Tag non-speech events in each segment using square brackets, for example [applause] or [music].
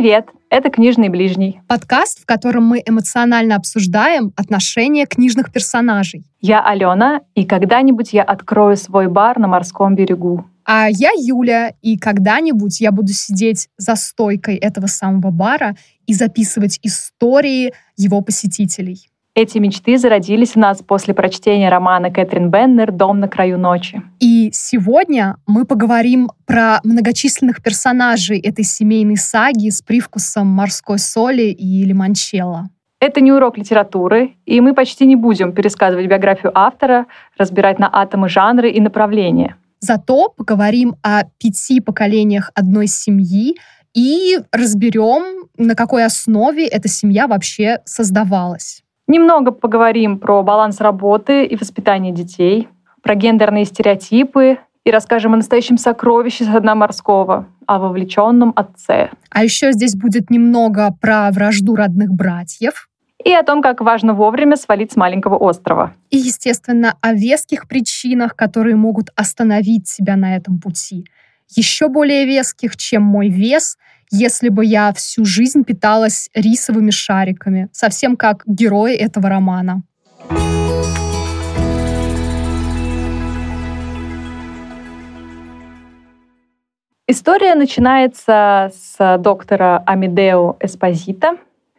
Привет! Это «Книжный ближний». Подкаст, в котором мы эмоционально обсуждаем отношения книжных персонажей. Я Алена, и когда-нибудь я открою свой бар на морском берегу. А я Юля, и когда-нибудь я буду сидеть за стойкой этого самого бара и записывать истории его посетителей. Эти мечты зародились у нас после прочтения романа Кэтрин Беннер «Дом на краю ночи». И сегодня мы поговорим про многочисленных персонажей этой семейной саги с привкусом морской соли и лимончелло. Это не урок литературы, и мы почти не будем пересказывать биографию автора, разбирать на атомы жанры и направления. Зато поговорим о пяти поколениях одной семьи и разберем, на какой основе эта семья вообще создавалась. Немного поговорим про баланс работы и воспитания детей, про гендерные стереотипы и расскажем о настоящем сокровище со дна морского, о вовлеченном отце. А еще здесь будет немного про вражду родных братьев. И о том, как важно вовремя свалить с маленького острова. И, естественно, о веских причинах, которые могут остановить себя на этом пути. Еще более веских, чем мой вес — если бы я всю жизнь питалась рисовыми шариками, совсем как герои этого романа. История начинается с доктора Амидео Эспозита,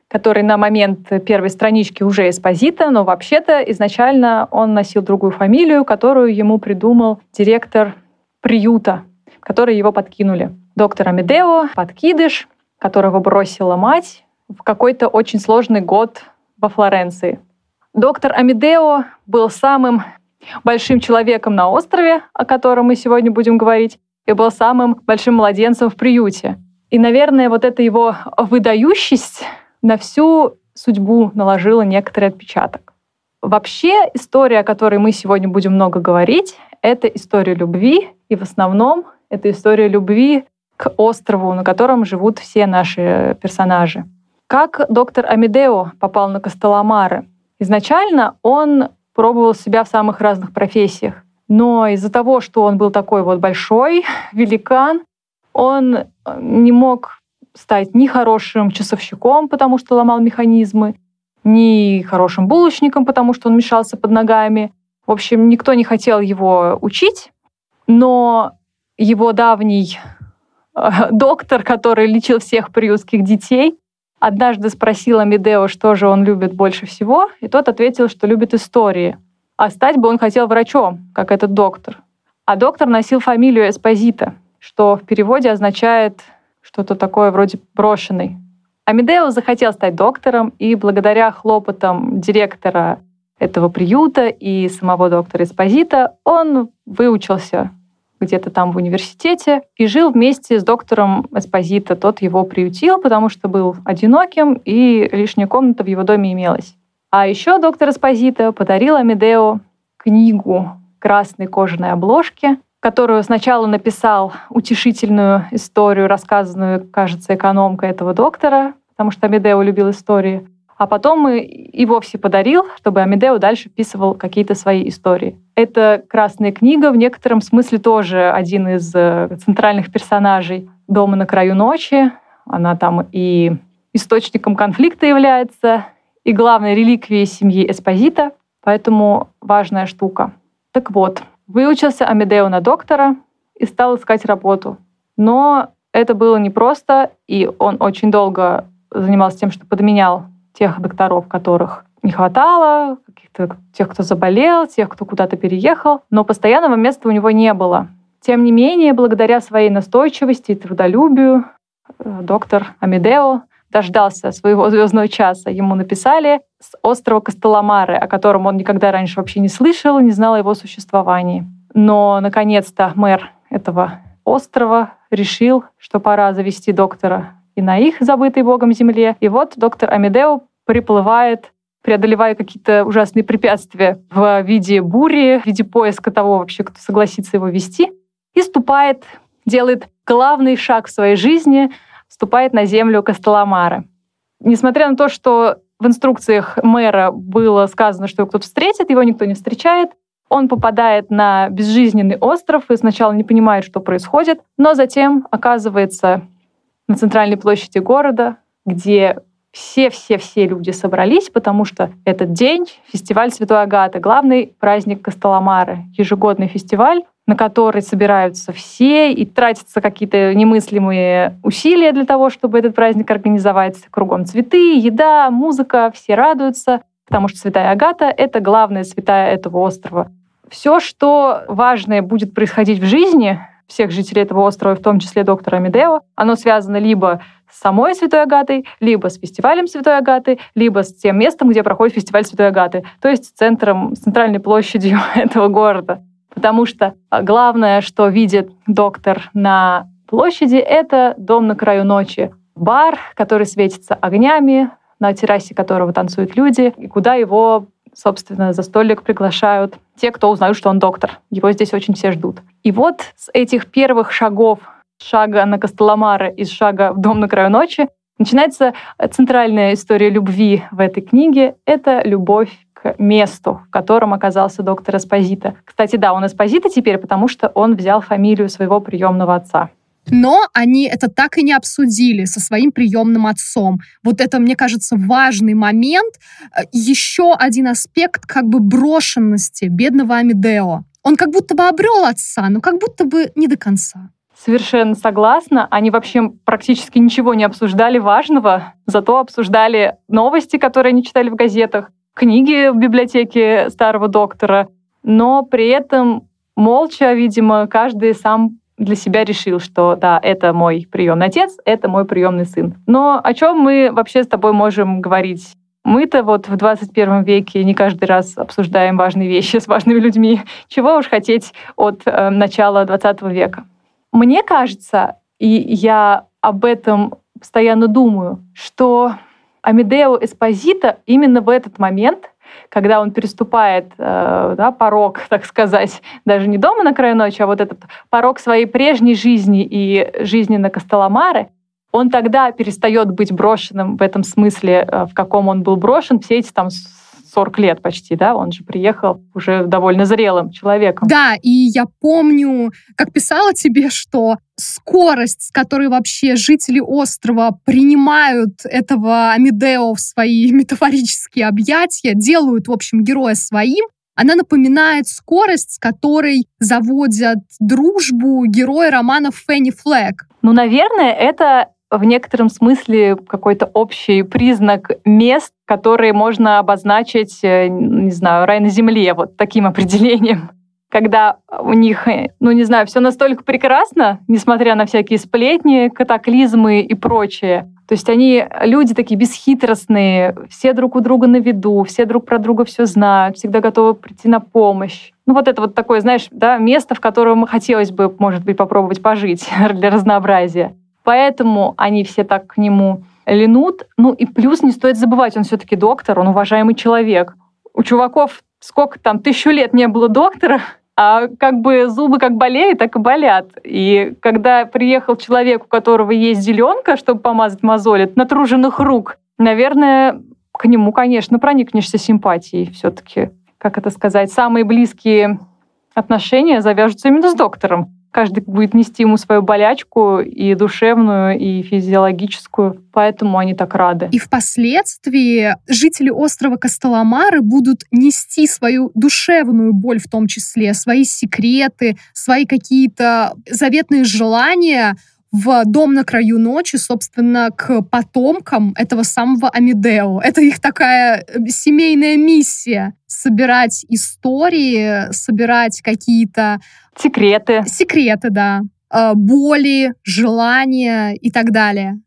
который на момент первой странички уже Эспозита, но вообще-то изначально он носил другую фамилию, которую ему придумал директор приюта, который его подкинули доктор Амедео, подкидыш, которого бросила мать в какой-то очень сложный год во Флоренции. Доктор Амедео был самым большим человеком на острове, о котором мы сегодня будем говорить, и был самым большим младенцем в приюте. И, наверное, вот эта его выдающесть на всю судьбу наложила некоторый отпечаток. Вообще история, о которой мы сегодня будем много говорить, это история любви, и в основном это история любви к острову, на котором живут все наши персонажи. Как доктор Амедео попал на Костоломары? Изначально он пробовал себя в самых разных профессиях. Но из-за того, что он был такой вот большой, [laughs] великан, он э, не мог стать ни хорошим часовщиком, потому что ломал механизмы, ни хорошим булочником, потому что он мешался под ногами. В общем, никто не хотел его учить, но его давний доктор, который лечил всех приютских детей, однажды спросил Амедео, что же он любит больше всего, и тот ответил, что любит истории. А стать бы он хотел врачом, как этот доктор. А доктор носил фамилию Эспозита, что в переводе означает что-то такое вроде брошенный. Амедео захотел стать доктором, и благодаря хлопотам директора этого приюта и самого доктора Эспозита он выучился где-то там в университете и жил вместе с доктором Эспозита. Тот его приютил, потому что был одиноким, и лишняя комната в его доме имелась. А еще доктор Эспозита подарил Амедео книгу красной кожаной обложки, которую сначала написал утешительную историю, рассказанную, кажется, экономкой этого доктора, потому что Амедео любил истории. А потом и вовсе подарил, чтобы Амедео дальше вписывал какие-то свои истории. Эта «Красная книга» в некотором смысле тоже один из э, центральных персонажей «Дома на краю ночи». Она там и источником конфликта является, и главной реликвией семьи Эспозита, поэтому важная штука. Так вот, выучился Амедео на доктора и стал искать работу. Но это было непросто, и он очень долго занимался тем, что подменял тех докторов, которых не хватало, каких-то тех, кто заболел, тех, кто куда-то переехал, но постоянного места у него не было. Тем не менее, благодаря своей настойчивости и трудолюбию, э, доктор Амедео дождался своего звездного часа. Ему написали с острова Костоломары, о котором он никогда раньше вообще не слышал, не знал о его существовании. Но, наконец-то, мэр этого острова решил, что пора завести доктора и на их забытой Богом земле. И вот доктор Амедео приплывает преодолевая какие-то ужасные препятствия в виде бури, в виде поиска того вообще, кто согласится его вести, и ступает, делает главный шаг в своей жизни, ступает на землю Костоломары. Несмотря на то, что в инструкциях мэра было сказано, что его кто-то встретит, его никто не встречает, он попадает на безжизненный остров и сначала не понимает, что происходит, но затем оказывается на центральной площади города, где все-все-все люди собрались, потому что этот день — фестиваль Святой Агаты, главный праздник Костоломары, ежегодный фестиваль, на который собираются все и тратятся какие-то немыслимые усилия для того, чтобы этот праздник организовать. Кругом цветы, еда, музыка, все радуются, потому что Святая Агата — это главная святая этого острова. Все, что важное будет происходить в жизни всех жителей этого острова, в том числе доктора Амедео, оно связано либо самой Святой Агатой, либо с фестивалем Святой Агаты, либо с тем местом, где проходит фестиваль Святой Агаты, то есть центром, центральной площадью [laughs] этого города. Потому что главное, что видит доктор на площади, это дом на краю ночи. Бар, который светится огнями, на террасе которого танцуют люди, и куда его собственно, за столик приглашают те, кто узнают, что он доктор. Его здесь очень все ждут. И вот с этих первых шагов шага на Костоломары из шага в дом на краю ночи начинается центральная история любви в этой книге. Это любовь к месту, в котором оказался доктор Эспозита. Кстати, да, он Эспозита теперь, потому что он взял фамилию своего приемного отца. Но они это так и не обсудили со своим приемным отцом. Вот это, мне кажется, важный момент. Еще один аспект как бы брошенности бедного Амидео. Он как будто бы обрел отца, но как будто бы не до конца. Совершенно согласна. Они вообще практически ничего не обсуждали важного, зато обсуждали новости, которые они читали в газетах, книги в библиотеке старого доктора, но при этом молча, видимо, каждый сам для себя решил, что да, это мой приемный отец, это мой приемный сын. Но о чем мы вообще с тобой можем говорить? Мы-то вот в 21 веке не каждый раз обсуждаем важные вещи с важными людьми. Чего уж хотеть от э, начала 20 века. Мне кажется, и я об этом постоянно думаю, что Амедео Эспозита именно в этот момент, когда он переступает э, да, порог, [laughs] так сказать, даже не дома на краю ночи, а вот этот порог своей прежней жизни и жизни на Костоломаре, он тогда перестает быть брошенным в этом смысле, э, в каком он был брошен все эти там 40 лет почти, да, он же приехал уже довольно зрелым человеком. Да, и я помню, как писала тебе, что скорость, с которой вообще жители острова принимают этого Амидео в свои [laughs] метафорические объятия, делают, в общем, героя своим, она напоминает скорость, с которой заводят дружбу герои романа Фенни Флэг. Ну, наверное, это в некотором смысле какой-то общий признак мест, которые можно обозначить, э, не знаю, рай на земле, вот таким определением. Когда у них, э, ну не знаю, все настолько прекрасно, несмотря на всякие сплетни, катаклизмы и прочее. То есть они люди такие бесхитростные, все друг у друга на виду, все друг про друга все знают, всегда готовы прийти на помощь. Ну вот это вот такое, знаешь, да, место, в котором хотелось бы, может быть, попробовать пожить [laughs] для разнообразия. Поэтому они все так к нему линут. Ну и плюс не стоит забывать, он все-таки доктор, он уважаемый человек. У чуваков сколько там, тысячу лет не было доктора, а как бы зубы как болели, так и болят. И когда приехал человек, у которого есть зеленка, чтобы помазать мозоли, от натруженных рук, наверное, к нему, конечно, проникнешься симпатией все-таки. Как это сказать? Самые близкие отношения завяжутся именно с доктором каждый будет нести ему свою болячку и душевную, и физиологическую, поэтому они так рады. И впоследствии жители острова Костоломары будут нести свою душевную боль в том числе, свои секреты, свои какие-то заветные желания в дом на краю ночи, собственно, к потомкам этого самого Амидео. Это их такая э, семейная миссия — собирать истории, собирать какие-то... Секреты. Секреты, да. Э, боли, желания и так далее.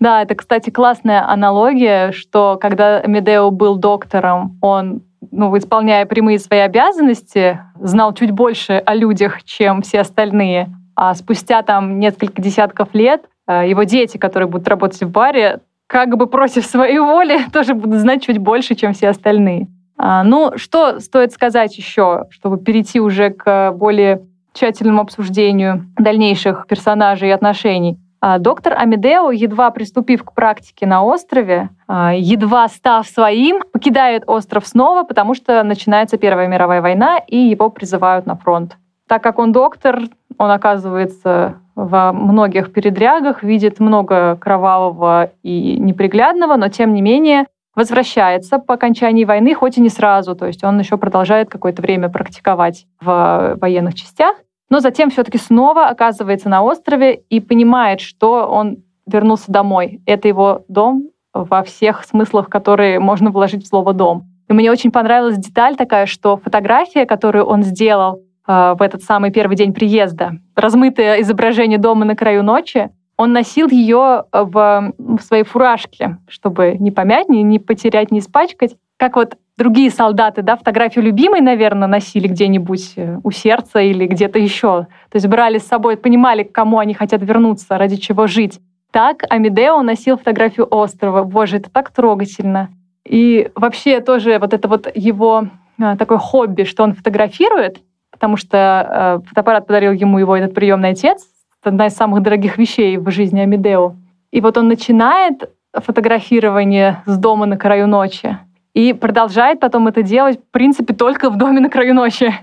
Да, это, кстати, классная аналогия, что когда Амедео был доктором, он ну, исполняя прямые свои обязанности, знал чуть больше о людях, чем все остальные. А спустя там несколько десятков лет э, его дети, которые будут работать в баре, как бы против своей воли, [laughs] тоже будут знать чуть больше, чем все остальные. А, ну, что стоит сказать еще, чтобы перейти уже к более тщательному обсуждению дальнейших персонажей и отношений. А, доктор Амедео, едва приступив к практике на острове, а, едва став своим, покидает остров снова, потому что начинается Первая мировая война, и его призывают на фронт. Так как он доктор, он оказывается во многих передрягах, видит много кровавого и неприглядного, но тем не менее возвращается по окончании войны, хоть и не сразу, то есть он еще продолжает какое-то время практиковать в военных частях, но затем все-таки снова оказывается на острове и понимает, что он вернулся домой. Это его дом во всех смыслах, которые можно вложить в слово «дом». И мне очень понравилась деталь такая, что фотография, которую он сделал э, в этот самый первый день приезда, размытое изображение дома на краю ночи, он носил ее в, в своей фуражке, чтобы не помять, не, не потерять, не испачкать. Как вот другие солдаты, да, фотографию любимой, наверное, носили где-нибудь э, у сердца или где-то еще. То есть брали с собой, понимали, к кому они хотят вернуться, ради чего жить. Так Амедео носил фотографию острова. Боже, это так трогательно. И вообще тоже вот это вот его а, такое хобби, что он фотографирует, потому что э, фотоаппарат подарил ему его этот приемный отец. Это одна из самых дорогих вещей в жизни Амедео. И вот он начинает фотографирование с дома на краю ночи и продолжает потом это делать, в принципе, только в доме на краю ночи.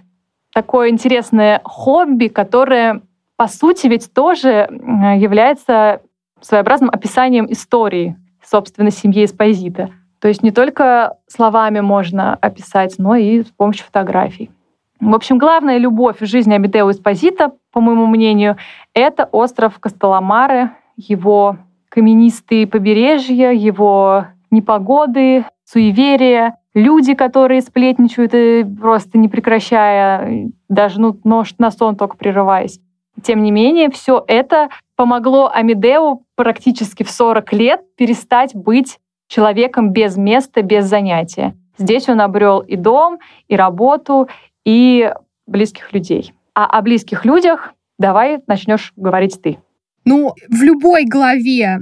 Такое интересное хобби, которое, по сути, ведь тоже является своеобразным описанием истории, собственно, семьи Эспозита. То есть не только словами можно описать, но и с помощью фотографий. В общем, главная любовь в жизни Амедео Эспозита, по моему мнению, это остров Костоломары, его каменистые побережья, его непогоды, суеверия, люди, которые сплетничают и просто не прекращая, даже ну, нож на сон только прерываясь. Тем не менее, все это помогло Амедеу практически в 40 лет перестать быть человеком без места, без занятия. Здесь он обрел и дом, и работу, и близких людей. А о близких людях давай начнешь говорить ты. Ну, в любой главе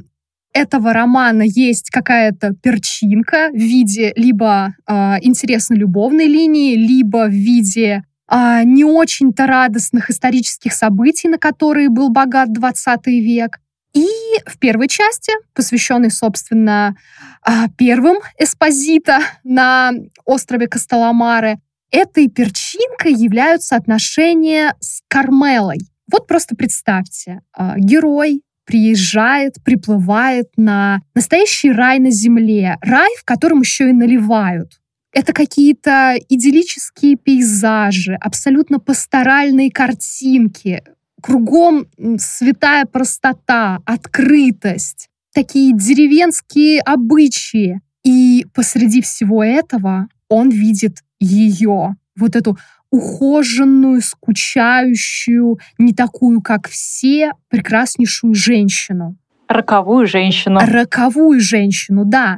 этого романа есть какая-то перчинка в виде либо э, интересной любовной линии, либо в виде э, не очень-то радостных исторических событий, на которые был богат 20 век. И в первой части, посвященной, собственно, а, первым Эспозита на острове Костоломары, этой перчинкой являются отношения с Кармелой. Вот просто представьте, герой приезжает, приплывает на настоящий рай на земле. Рай, в котором еще и наливают. Это какие-то идиллические пейзажи, абсолютно пасторальные картинки. Кругом святая простота, открытость, такие деревенские обычаи. И посреди всего этого он видит ее, вот эту ухоженную, скучающую, не такую, как все, прекраснейшую женщину. Роковую женщину. Роковую женщину, да.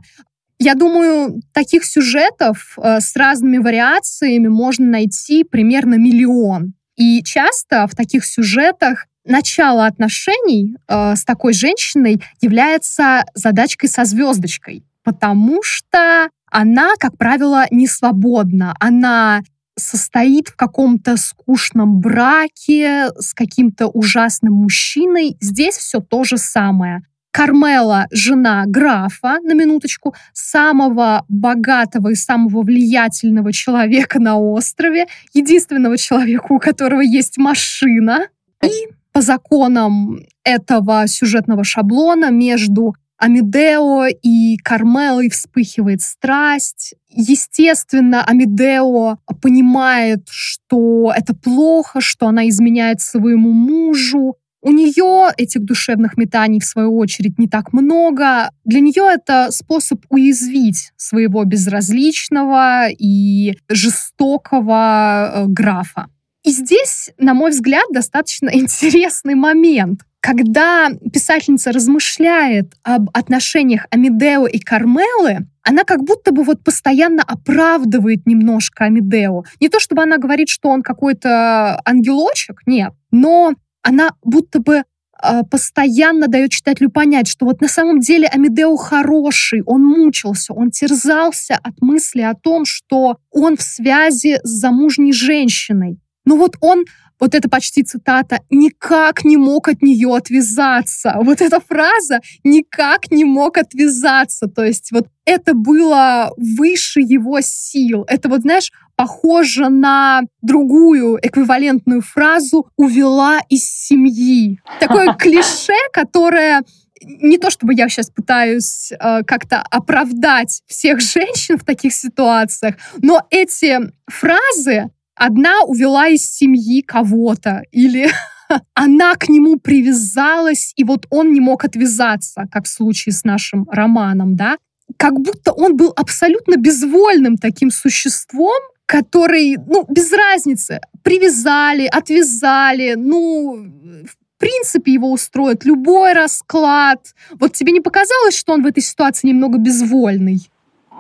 Я думаю, таких сюжетов э, с разными вариациями можно найти примерно миллион. И часто в таких сюжетах начало отношений э, с такой женщиной является задачкой со звездочкой, потому что она, как правило, не свободна. Она состоит в каком-то скучном браке с каким-то ужасным мужчиной. Здесь все то же самое. Кармела, жена графа, на минуточку, самого богатого и самого влиятельного человека на острове, единственного человека, у которого есть машина. И по законам этого сюжетного шаблона между Амедео и Кармелой вспыхивает страсть. Естественно, Амедео понимает, что это плохо, что она изменяет своему мужу. У нее этих душевных метаний, в свою очередь, не так много. Для нее это способ уязвить своего безразличного и жестокого э, графа. И здесь, на мой взгляд, достаточно [laughs] интересный момент. Когда писательница размышляет об отношениях Амедео и Кармелы, она как будто бы вот постоянно оправдывает немножко Амедео. Не то чтобы она говорит, что он какой-то ангелочек, нет, но она будто бы э, постоянно дает читателю понять, что вот на самом деле Амедео хороший, он мучился, он терзался от мысли о том, что он в связи с замужней женщиной. Но вот он вот это почти цитата, никак не мог от нее отвязаться. Вот эта фраза никак не мог отвязаться. То есть вот это было выше его сил. Это вот, знаешь, похоже на другую эквивалентную фразу «увела из семьи». Такое [laughs] клише, которое не то чтобы я сейчас пытаюсь э, как-то оправдать всех [laughs] женщин в таких ситуациях, но эти фразы одна увела из семьи кого-то или [laughs] она к нему привязалась, и вот он не мог отвязаться, как в случае с нашим романом, да, как будто он был абсолютно безвольным таким существом, который, ну, без разницы, привязали, отвязали, ну, в принципе его устроит любой расклад. Вот тебе не показалось, что он в этой ситуации немного безвольный?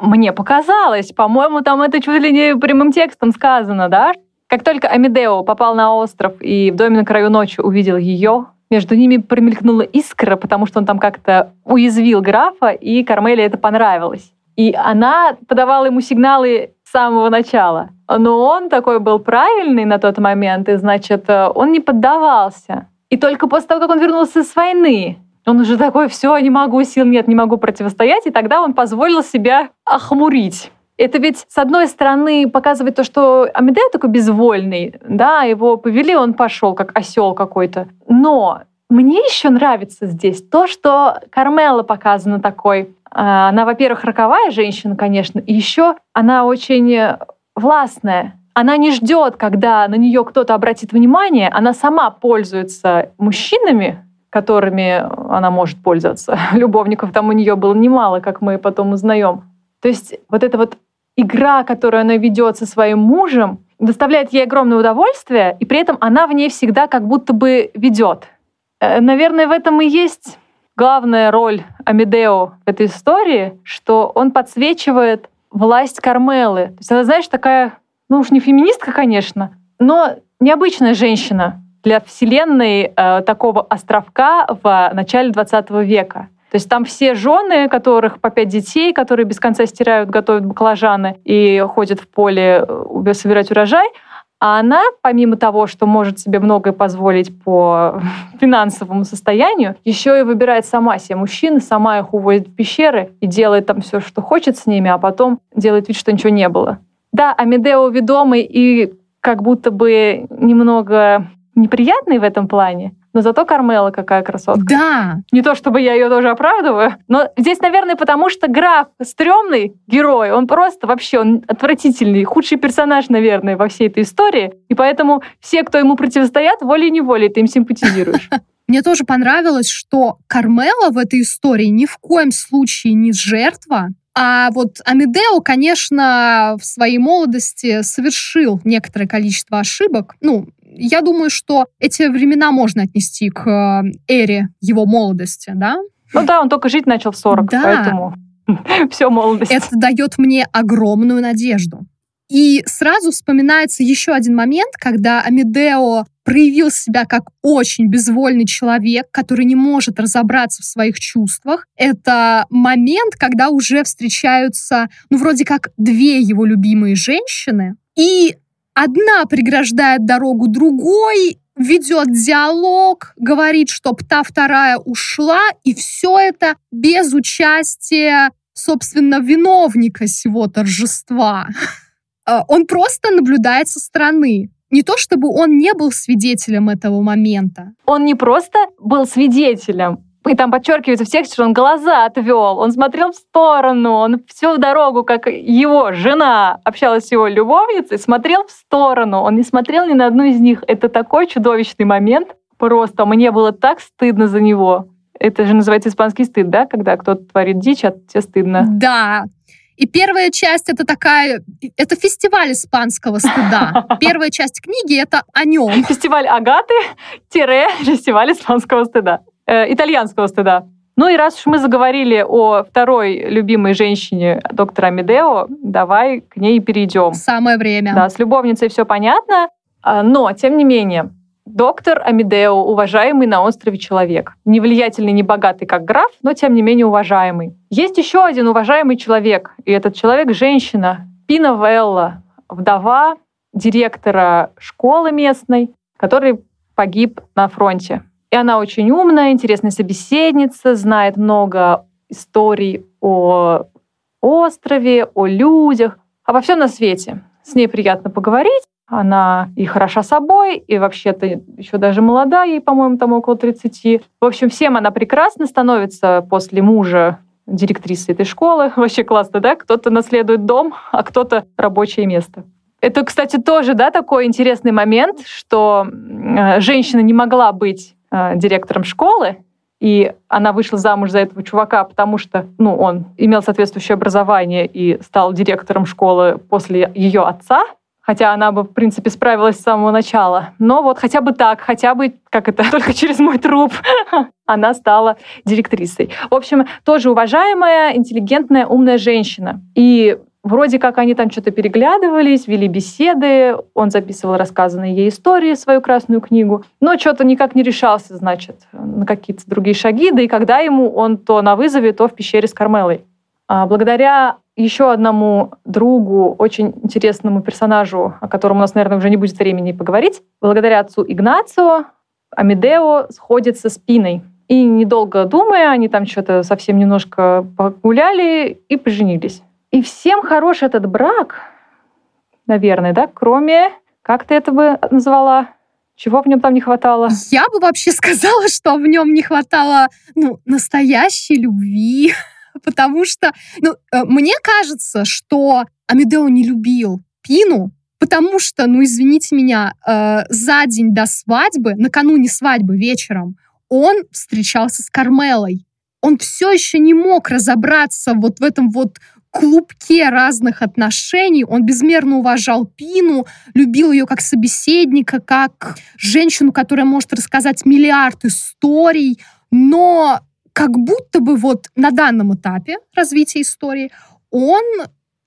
Мне показалось. По-моему, там это чуть ли не прямым текстом сказано, да? Как только Амедео попал на остров и в доме на краю ночи увидел ее, между ними промелькнула искра, потому что он там как-то уязвил графа, и Кармеле это понравилось. И она подавала ему сигналы с самого начала. Но он такой был правильный на тот момент, и, значит, он не поддавался. И только после того, как он вернулся с войны, он уже такой, все, не могу, сил нет, не могу противостоять, и тогда он позволил себя охмурить. Это ведь, с одной стороны, показывает то, что Амедея такой безвольный, да, его повели, он пошел, как осел какой-то. Но мне еще нравится здесь то, что Кармела показана такой. А, она, во-первых, роковая женщина, конечно, и еще она очень властная. Она не ждет, когда на нее кто-то обратит внимание, она сама пользуется мужчинами, которыми она может пользоваться. [laughs] Любовников там у нее было немало, как мы потом узнаем. То есть вот эта вот игра, которую она ведет со своим мужем, доставляет ей огромное удовольствие, и при этом она в ней всегда как будто бы ведет. Э, наверное, в этом и есть главная роль Амедео в этой истории, что он подсвечивает власть Кармелы. То есть она, знаешь, такая, ну уж не феминистка, конечно, но необычная женщина для вселенной э, такого островка в начале 20 века. То есть там все жены, которых по пять детей, которые без конца стирают, готовят баклажаны и ходят в поле э, собирать урожай, а она, помимо того, что может себе многое позволить по [laughs] финансовому состоянию, еще и выбирает сама себе мужчин, сама их уводит в пещеры и делает там все, что хочет с ними, а потом делает вид, что ничего не было. Да, Амедео ведомый и как будто бы немного неприятный в этом плане, но зато Кармела какая красотка. Да. Не то, чтобы я ее тоже оправдываю, но здесь, наверное, потому что граф стрёмный герой, он просто вообще, он отвратительный, худший персонаж, наверное, во всей этой истории. И поэтому все, кто ему противостоят, волей-неволей ты им симпатизируешь. [laughs] Мне тоже понравилось, что Кармела в этой истории ни в коем случае не жертва, а вот Амедео, конечно, в своей молодости совершил некоторое количество ошибок. Ну, я думаю, что эти времена можно отнести к э, эре его молодости, да? Ну да, он только жить начал в 40, да. поэтому [laughs] все молодость. Это дает мне огромную надежду. И сразу вспоминается еще один момент, когда Амедео проявил себя как очень безвольный человек, который не может разобраться в своих чувствах. Это момент, когда уже встречаются, ну, вроде как две его любимые женщины, и Одна преграждает дорогу другой, ведет диалог, говорит, чтоб та вторая ушла, и все это без участия, собственно, виновника всего торжества. А, он просто наблюдает со стороны. Не то чтобы он не был свидетелем этого момента. Он не просто был свидетелем, и там подчеркивается в тексте, что он глаза отвел, он смотрел в сторону, он всю дорогу, как его жена общалась с его любовницей, смотрел в сторону, он не смотрел ни на одну из них. Это такой чудовищный момент. Просто мне было так стыдно за него. Это же называется испанский стыд, да? Когда кто-то творит дичь, а тебе стыдно. Да. И первая часть это такая, это фестиваль испанского стыда. [laughs] Первая часть книги это о нем. Фестиваль Агаты, тире, фестиваль испанского стыда э, итальянского стыда. Ну и раз уж мы заговорили о второй любимой женщине доктора Амедео, давай к ней перейдем. Самое время. Да, с любовницей все понятно, а, но, тем не менее, доктор Амедео, уважаемый на острове человек. Не влиятельный, не богатый, как граф, но, тем не менее, уважаемый. Есть еще один уважаемый человек, и этот человек — женщина, Пина Велла, вдова директора школы местной, который погиб на фронте. И она очень умная, интересная собеседница, знает много историй о острове, о людях, обо всем на свете. С ней приятно поговорить. Она и хороша собой, и вообще-то еще даже молода, ей, по-моему, там около 30. В общем, всем она прекрасно становится после мужа директрисой этой школы. [laughs] Вообще классно, да? Кто-то наследует дом, а кто-то рабочее место. Это, кстати, тоже да, такой интересный момент, что э, женщина не могла быть э, директором школы, и она вышла замуж за этого чувака, потому что ну, он имел соответствующее образование и стал директором школы после ее отца, хотя она бы, в принципе, справилась с самого начала. Но вот хотя бы так, хотя бы, как это, [laughs] только через мой труп [laughs] она стала директрисой. В общем, тоже уважаемая, интеллигентная, умная женщина. И Вроде как они там что-то переглядывались, вели беседы, он записывал рассказанные ей истории, свою красную книгу, но что-то никак не решался, значит, на какие-то другие шаги, да и когда ему он то на вызове, то в пещере с Кармелой. А благодаря еще одному другу, очень интересному персонажу, о котором у нас, наверное, уже не будет времени поговорить, благодаря отцу Игнацио, Амедео сходится с Пиной. И недолго думая, они там что-то совсем немножко погуляли и поженились. И всем хорош этот брак, наверное, да, кроме, как ты это бы назвала, чего в нем там не хватало? Я бы вообще [laughs] сказала, что в нем не хватало, ну, настоящей любви, [laughs] потому что, ну, э, мне кажется, что Амедео не любил Пину, потому что, ну, извините меня, э, за день до свадьбы, накануне свадьбы вечером, он встречался с Кармелой. Он все еще не мог разобраться вот в этом вот клубке разных отношений. Он безмерно уважал Пину, любил ее как собеседника, как женщину, которая может рассказать миллиард историй, но как будто бы вот на данном этапе развития истории он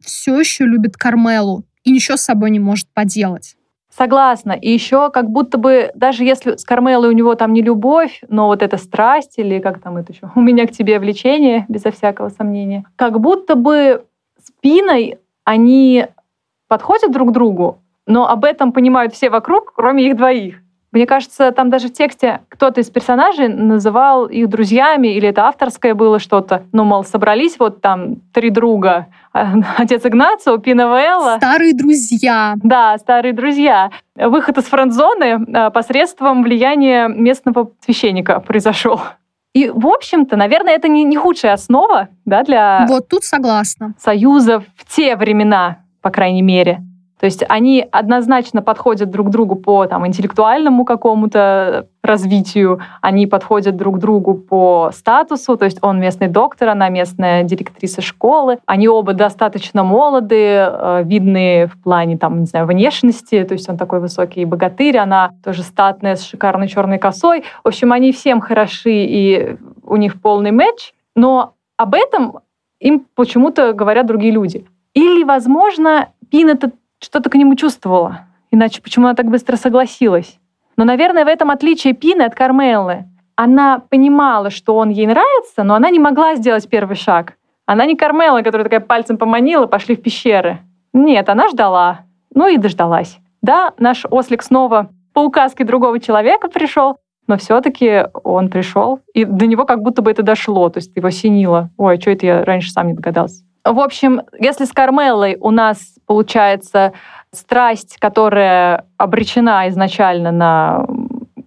все еще любит Кармелу и ничего с собой не может поделать. Согласна. И еще как будто бы, даже если с Кармелой у него там не любовь, но вот эта страсть или как там это еще, [laughs] у меня к тебе влечение, безо всякого сомнения, как будто бы с Пиной они подходят друг другу, но об этом понимают все вокруг, кроме их двоих. Мне кажется, там даже в тексте кто-то из персонажей называл их друзьями, или это авторское было что-то. Ну, мол, собрались вот там три друга. [laughs] Отец Игнацио, Пина Вэлла. Старые друзья. Да, старые друзья. Выход из френд-зоны а, посредством влияния местного священника произошел. И, в общем-то, наверное, это не, не худшая основа да, для вот тут согласна. союза в те времена, по крайней мере. То есть они однозначно подходят друг другу по там, интеллектуальному какому-то развитию, они подходят друг другу по статусу, то есть он местный доктор, она местная директриса школы. Они оба достаточно молоды, э, видны в плане там, не знаю, внешности, то есть он такой высокий богатырь, она тоже статная, с шикарной черной косой. В общем, они всем хороши, и у них полный матч, но об этом им почему-то говорят другие люди. Или, возможно, Пин этот что-то к нему чувствовала. Иначе почему она так быстро согласилась? Но, наверное, в этом отличие Пины от Кармеллы. Она понимала, что он ей нравится, но она не могла сделать первый шаг. Она не Кармела, которая такая пальцем поманила, пошли в пещеры. Нет, она ждала. Ну и дождалась. Да, наш ослик снова по указке другого человека пришел, но все-таки он пришел, и до него как будто бы это дошло, то есть его синило. Ой, а что это я раньше сам не догадался. В общем, если с Кармеллой у нас получается страсть, которая обречена изначально на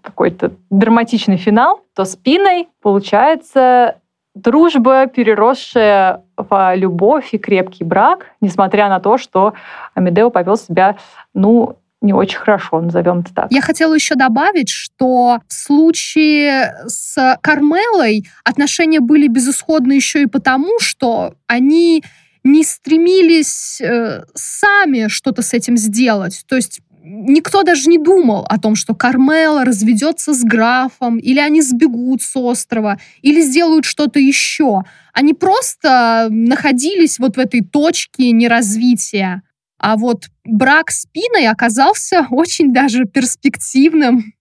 какой-то драматичный финал, то с Пиной получается дружба, переросшая в любовь и крепкий брак, несмотря на то, что Амедео повел себя, ну, не очень хорошо, назовем это так. Я хотела еще добавить, что в случае с Кармелой отношения были безысходны еще и потому, что они не стремились э, сами что-то с этим сделать. То есть никто даже не думал о том, что Кармела разведется с графом, или они сбегут с острова, или сделают что-то еще. Они просто находились вот в этой точке неразвития. А вот брак с Пиной оказался [laughs] очень даже перспективным.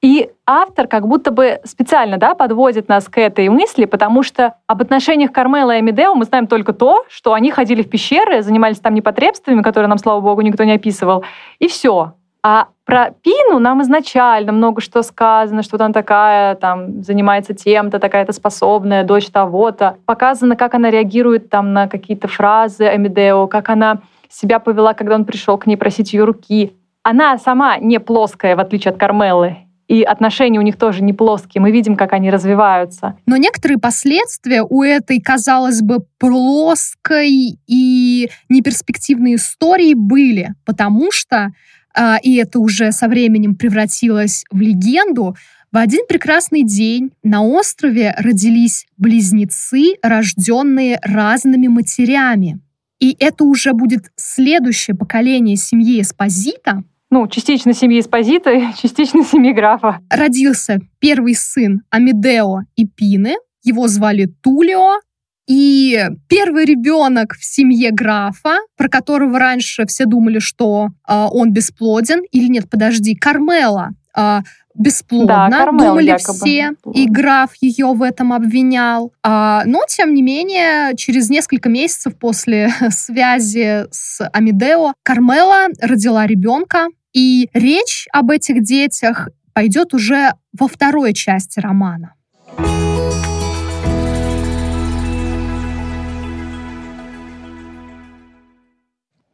И автор как будто бы специально да, подводит нас к этой мысли, потому что об отношениях Кармела и Амедео мы знаем только то, что они ходили в пещеры, занимались там непотребствами, которые нам, слава богу, никто не описывал, и все. А про Пину нам изначально много что сказано, что она такая, там, занимается тем-то, такая-то способная, дочь того-то. Показано, как она реагирует там на какие-то фразы Амидео, как она себя повела, когда он пришел к ней просить ее руки. Она сама не плоская, в отличие от Кармелы, и отношения у них тоже не плоские. Мы видим, как они развиваются. Но некоторые последствия у этой, казалось бы, плоской и неперспективной истории были, потому что, э, и это уже со временем превратилось в легенду, в один прекрасный день на острове родились близнецы, рожденные разными матерями. И это уже будет следующее поколение семьи Эспозита, ну, частично семьи Эспозита, [laughs] частично семьи графа. Родился первый сын Амедео и Пины. Его звали Тулио. И первый ребенок в семье графа, про которого раньше все думали, что э, он бесплоден, или нет, подожди, Кармела э, бесплодна, да, думали якобы. все, и граф ее в этом обвинял. А, но, тем не менее, через несколько месяцев после [laughs] связи с Амидео Кармела родила ребенка, и речь об этих детях пойдет уже во второй части романа.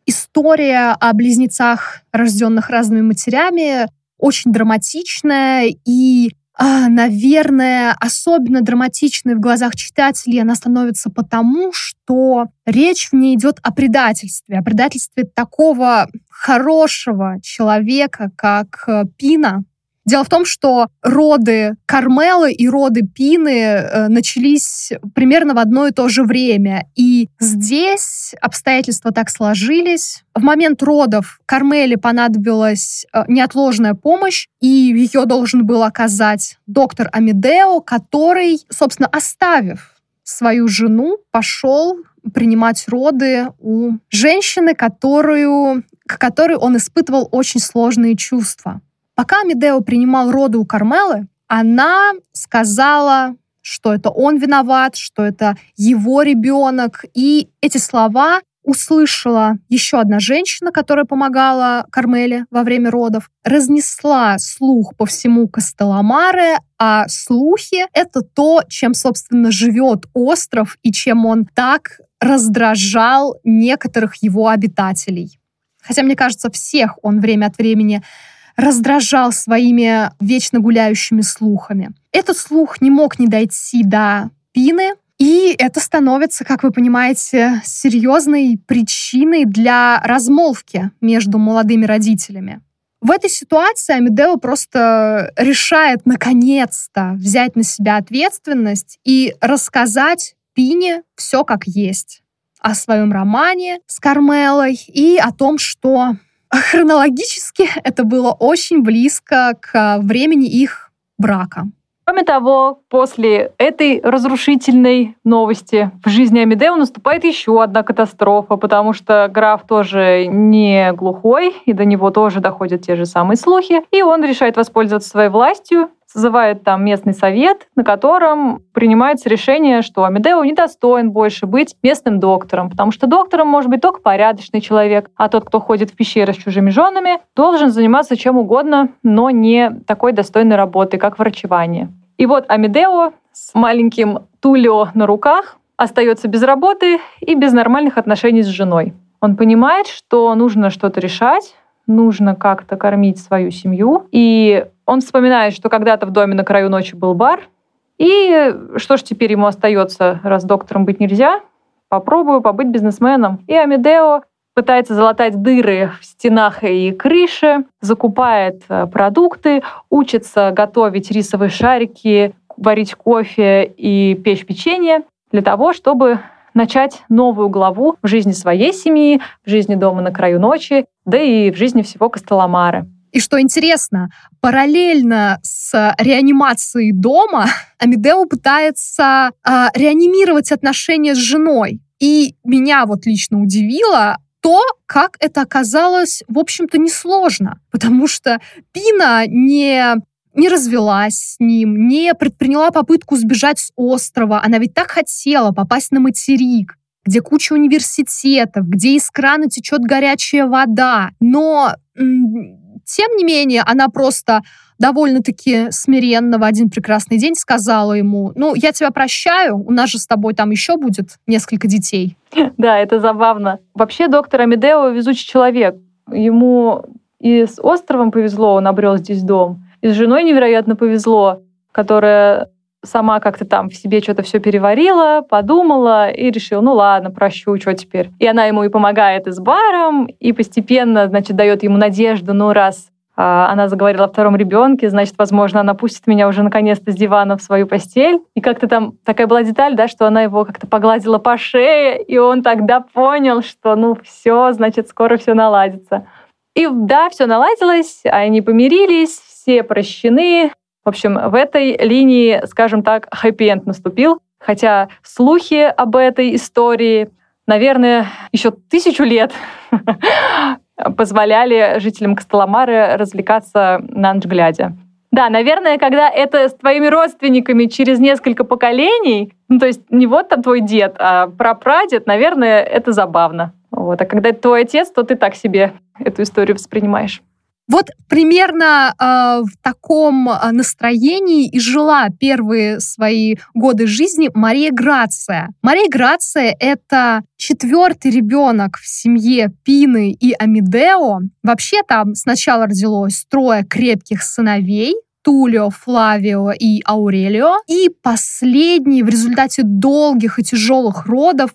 История о близнецах, рожденных разными матерями, очень драматичная и наверное, особенно драматичной в глазах читателей она становится потому, что речь в ней идет о предательстве, о предательстве такого хорошего человека, как э, Пина, Дело в том, что роды Кармелы и роды Пины э, начались примерно в одно и то же время. И здесь обстоятельства так сложились. В момент родов Кармеле понадобилась э, неотложная помощь, и ее должен был оказать доктор Амидео, который, собственно, оставив свою жену, пошел принимать роды у женщины, которую, к которой он испытывал очень сложные чувства. Пока Медео принимал роды у Кармелы, она сказала, что это он виноват, что это его ребенок. И эти слова услышала еще одна женщина, которая помогала Кармеле во время родов, разнесла слух по всему Костеломаре, а слухи — это то, чем, собственно, живет остров и чем он так раздражал некоторых его обитателей. Хотя, мне кажется, всех он время от времени раздражал своими вечно гуляющими слухами. Этот слух не мог не дойти до Пины, и это становится, как вы понимаете, серьезной причиной для размолвки между молодыми родителями. В этой ситуации Амидео просто решает наконец-то взять на себя ответственность и рассказать Пине все как есть о своем романе с Кармелой и о том, что хронологически это было очень близко к времени их брака. Кроме того, после этой разрушительной новости в жизни Амедео наступает еще одна катастрофа, потому что граф тоже не глухой, и до него тоже доходят те же самые слухи, и он решает воспользоваться своей властью созывает там местный совет, на котором принимается решение, что Амедео недостоин больше быть местным доктором, потому что доктором может быть только порядочный человек, а тот, кто ходит в пещеры с чужими женами, должен заниматься чем угодно, но не такой достойной работой, как врачевание. И вот Амедео с маленьким Тулио на руках остается без работы и без нормальных отношений с женой. Он понимает, что нужно что-то решать, нужно как-то кормить свою семью. И он вспоминает, что когда-то в доме на краю ночи был бар. И что ж теперь ему остается, раз доктором быть нельзя? Попробую побыть бизнесменом. И Амедео пытается залатать дыры в стенах и крыше, закупает э, продукты, учится готовить рисовые шарики, варить кофе и печь печенье для того, чтобы начать новую главу в жизни своей семьи, в жизни дома на краю ночи, да и в жизни всего Костеломары. И что интересно, параллельно с реанимацией дома [laughs] Амидео пытается э, реанимировать отношения с женой. И меня вот лично удивило то, как это оказалось, в общем-то, несложно. Потому что Пина не не развелась с ним, не предприняла попытку сбежать с острова. Она ведь так хотела попасть на материк, где куча университетов, где из крана течет горячая вода. Но тем не менее, она просто довольно-таки смиренно в один прекрасный день сказала ему, ну, я тебя прощаю, у нас же с тобой там еще будет несколько детей. [laughs] Да, это забавно. Вообще доктор Амедео везучий человек. Ему и с островом повезло, он обрел здесь дом. И с женой невероятно повезло, которая сама как-то там в себе что-то все переварила, подумала и решила, ну ладно, прощу, что теперь. И она ему и помогает и с баром, и постепенно, значит, дает ему надежду, ну раз а, она заговорила о втором ребенке, значит, возможно, она пустит меня уже наконец-то с дивана в свою постель. И как-то там такая была деталь, да, что она его как-то погладила по шее, и он тогда понял, что ну все, значит, скоро все наладится. И да, все наладилось, они помирились, все прощены. В общем, в этой линии, скажем так, хэппи-энд наступил. Хотя слухи об этой истории, наверное, еще тысячу лет [laughs] позволяли жителям Костоломары развлекаться на ночь глядя. Да, наверное, когда это с твоими родственниками через несколько поколений, ну, то есть не вот там твой дед, а прапрадед, наверное, это забавно. Вот. А когда это твой отец, то ты так себе эту историю воспринимаешь. Вот примерно э, в таком а, настроении и жила первые свои годы жизни Мария Грация. Мария Грация — это четвертый ребенок в семье Пины и Амидео. Вообще там сначала родилось трое крепких сыновей, Тулио, Флавио и Аурелио. И последний в результате долгих и тяжелых родов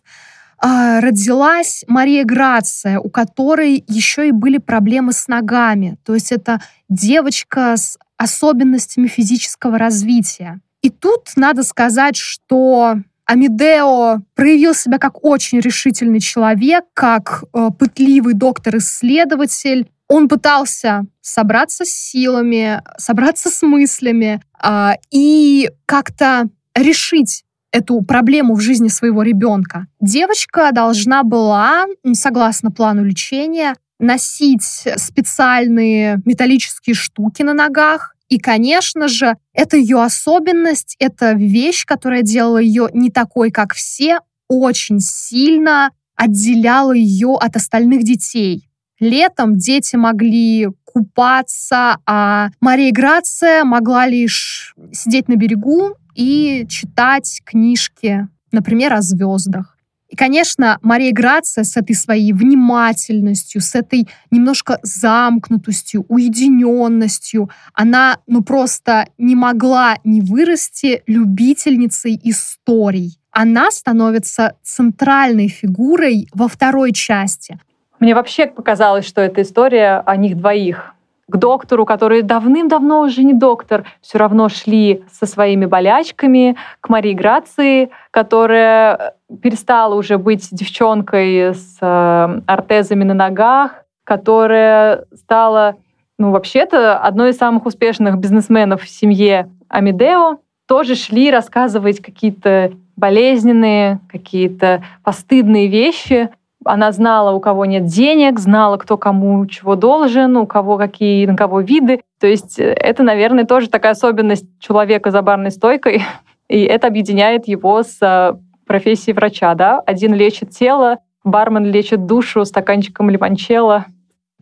родилась Мария Грация, у которой еще и были проблемы с ногами. То есть это девочка с особенностями физического развития. И тут надо сказать, что Амидео проявил себя как очень решительный человек, как э, пытливый доктор-исследователь. Он пытался собраться с силами, собраться с мыслями э, и как-то решить эту проблему в жизни своего ребенка. Девочка должна была, согласно плану лечения, носить специальные металлические штуки на ногах. И, конечно же, это ее особенность, это вещь, которая делала ее не такой, как все, очень сильно отделяла ее от остальных детей. Летом дети могли купаться, а Мария Грация могла лишь сидеть на берегу и читать книжки, например, о звездах. И, конечно, Мария Грация с этой своей внимательностью, с этой немножко замкнутостью, уединенностью, она ну просто не могла не вырасти любительницей историй. Она становится центральной фигурой во второй части. Мне вообще показалось, что эта история о них двоих к доктору, который давным-давно уже не доктор, все равно шли со своими болячками, к Марии Грации, которая перестала уже быть девчонкой с э, ортезами на ногах, которая стала, ну, вообще-то, одной из самых успешных бизнесменов в семье Амидео, тоже шли рассказывать какие-то болезненные, какие-то постыдные вещи, она знала, у кого нет денег, знала, кто кому чего должен, у кого какие на кого виды. То есть э, это, наверное, тоже такая особенность человека за барной стойкой, [laughs] и это объединяет его с э, профессией врача. Да? Один лечит тело, бармен лечит душу стаканчиком лимончелло.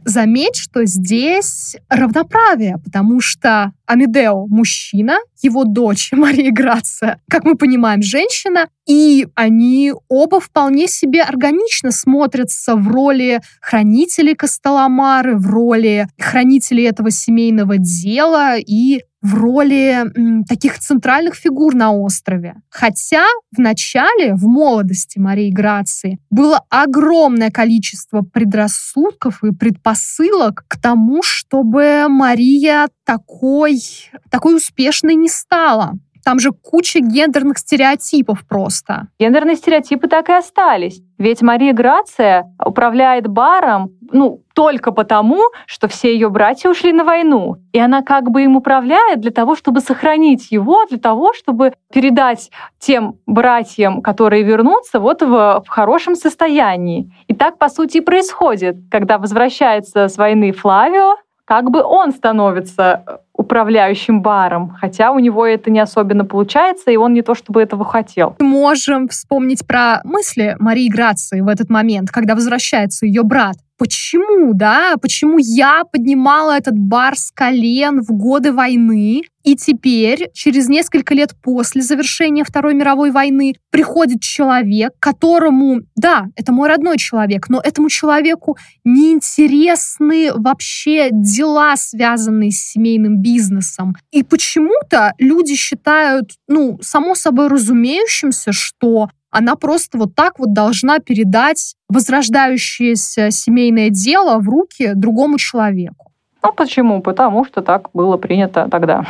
Заметь, что здесь равноправие, потому что Амедео — мужчина, его дочь [laughs] Мария Грация, как мы понимаем, женщина, и они оба вполне себе органично смотрятся в роли хранителей Костоломары, в роли хранителей этого семейного дела и в роли таких центральных фигур на острове. Хотя в начале, в молодости Марии Грации, было огромное количество предрассудков и предпосылок к тому, чтобы Мария такой, такой успешной не стала. Там же куча гендерных стереотипов просто. Гендерные стереотипы так и остались. Ведь Мария Грация управляет баром, ну, только потому, что все ее братья ушли на войну. И она как бы им управляет для того, чтобы сохранить его, для того, чтобы передать тем братьям, которые вернутся, вот в, в хорошем состоянии. И так, по сути, и происходит, когда возвращается с войны Флавио, как бы он становится управляющим баром, хотя у него это не особенно получается, и он не то чтобы этого хотел. Можем вспомнить про мысли Марии Грации в этот момент, когда возвращается ее брат. Почему, да, почему я поднимала этот бар с колен в годы войны, и теперь, через несколько лет после завершения Второй мировой войны, приходит человек, которому, да, это мой родной человек, но этому человеку неинтересны вообще дела, связанные с семейным бизнесом. И почему-то люди считают, ну, само собой разумеющимся, что она просто вот так вот должна передать возрождающееся семейное дело в руки другому человеку. Ну почему? Потому что так было принято тогда.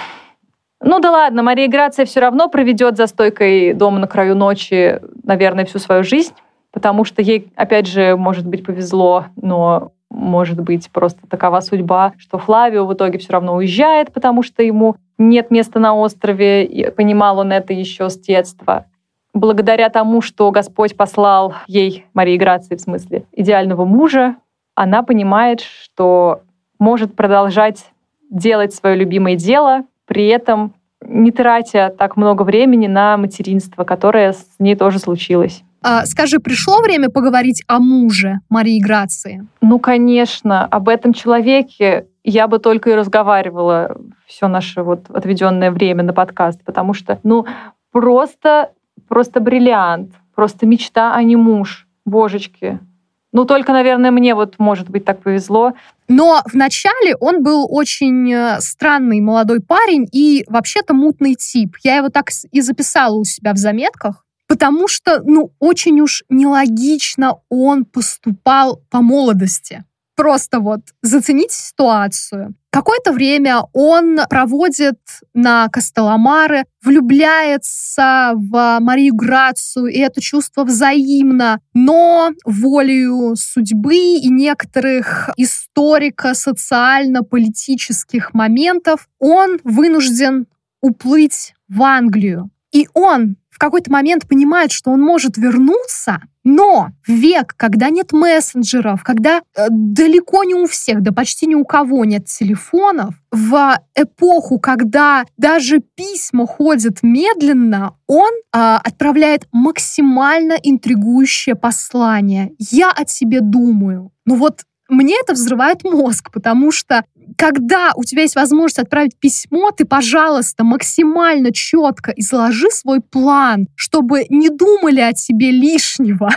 Ну да ладно, Мария Грация все равно проведет за стойкой дома на краю ночи, наверное, всю свою жизнь, потому что ей, опять же, может быть, повезло, но может быть, просто такова судьба, что Флавио в итоге все равно уезжает, потому что ему нет места на острове, и понимал он это еще с детства благодаря тому, что Господь послал ей, Марии Грации в смысле, идеального мужа, она понимает, что может продолжать делать свое любимое дело, при этом не тратя так много времени на материнство, которое с ней тоже случилось. А, скажи, пришло время поговорить о муже Марии Грации? Ну, конечно, об этом человеке я бы только и разговаривала все наше вот отведенное время на подкаст, потому что, ну, просто просто бриллиант, просто мечта, а не муж. Божечки. Ну, только, наверное, мне вот, может быть, так повезло. Но вначале он был очень э, странный молодой парень и вообще-то мутный тип. Я его так и записала у себя в заметках, потому что, ну, очень уж нелогично он поступал по молодости просто вот зацените ситуацию. Какое-то время он проводит на Костеломары, влюбляется в Марию Грацию, и это чувство взаимно, но волею судьбы и некоторых историко-социально-политических моментов он вынужден уплыть в Англию. И он в какой-то момент понимает, что он может вернуться, но в век, когда нет мессенджеров, когда э, далеко не у всех, да почти ни у кого нет телефонов, в эпоху, когда даже письма ходят медленно, он э, отправляет максимально интригующее послание. Я о тебе думаю. Ну вот мне это взрывает мозг, потому что когда у тебя есть возможность отправить письмо, ты, пожалуйста, максимально четко изложи свой план, чтобы не думали о тебе лишнего.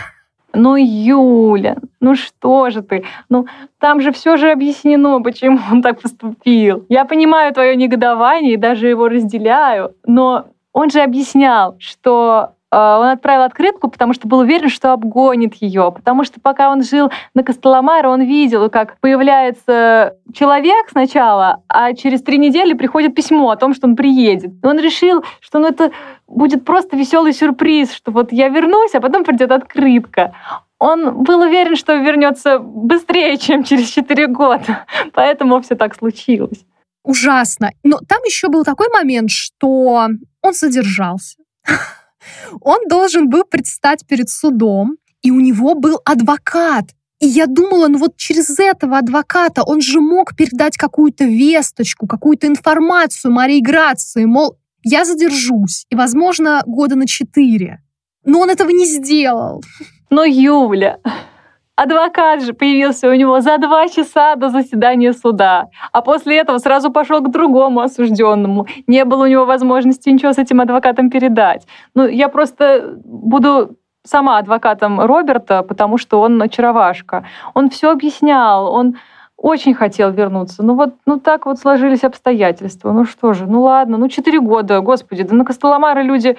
Ну, Юля, ну что же ты? Ну, там же все же объяснено, почему он так поступил. Я понимаю твое негодование и даже его разделяю, но он же объяснял, что он отправил открытку, потому что был уверен, что обгонит ее. Потому что пока он жил на Костоломаре, он видел, как появляется человек сначала, а через три недели приходит письмо о том, что он приедет. И он решил, что ну, это будет просто веселый сюрприз, что вот я вернусь, а потом придет открытка. Он был уверен, что вернется быстрее, чем через четыре года. [laughs] Поэтому все так случилось. Ужасно. Но там еще был такой момент, что он задержался. [laughs] Он должен был предстать перед судом, и у него был адвокат. И я думала, ну вот через этого адвоката он же мог передать какую-то весточку, какую-то информацию Марии Грации, мол, я задержусь, и, возможно, года на четыре. Но он этого не сделал. Но Юля, Адвокат же появился у него за два часа до заседания суда, а после этого сразу пошел к другому осужденному. Не было у него возможности ничего с этим адвокатом передать. Ну, я просто буду сама адвокатом Роберта, потому что он очаровашка. Он все объяснял, он очень хотел вернуться. Ну вот, ну так вот сложились обстоятельства. Ну что же, ну ладно, ну 4 года, господи, да на Костоломары люди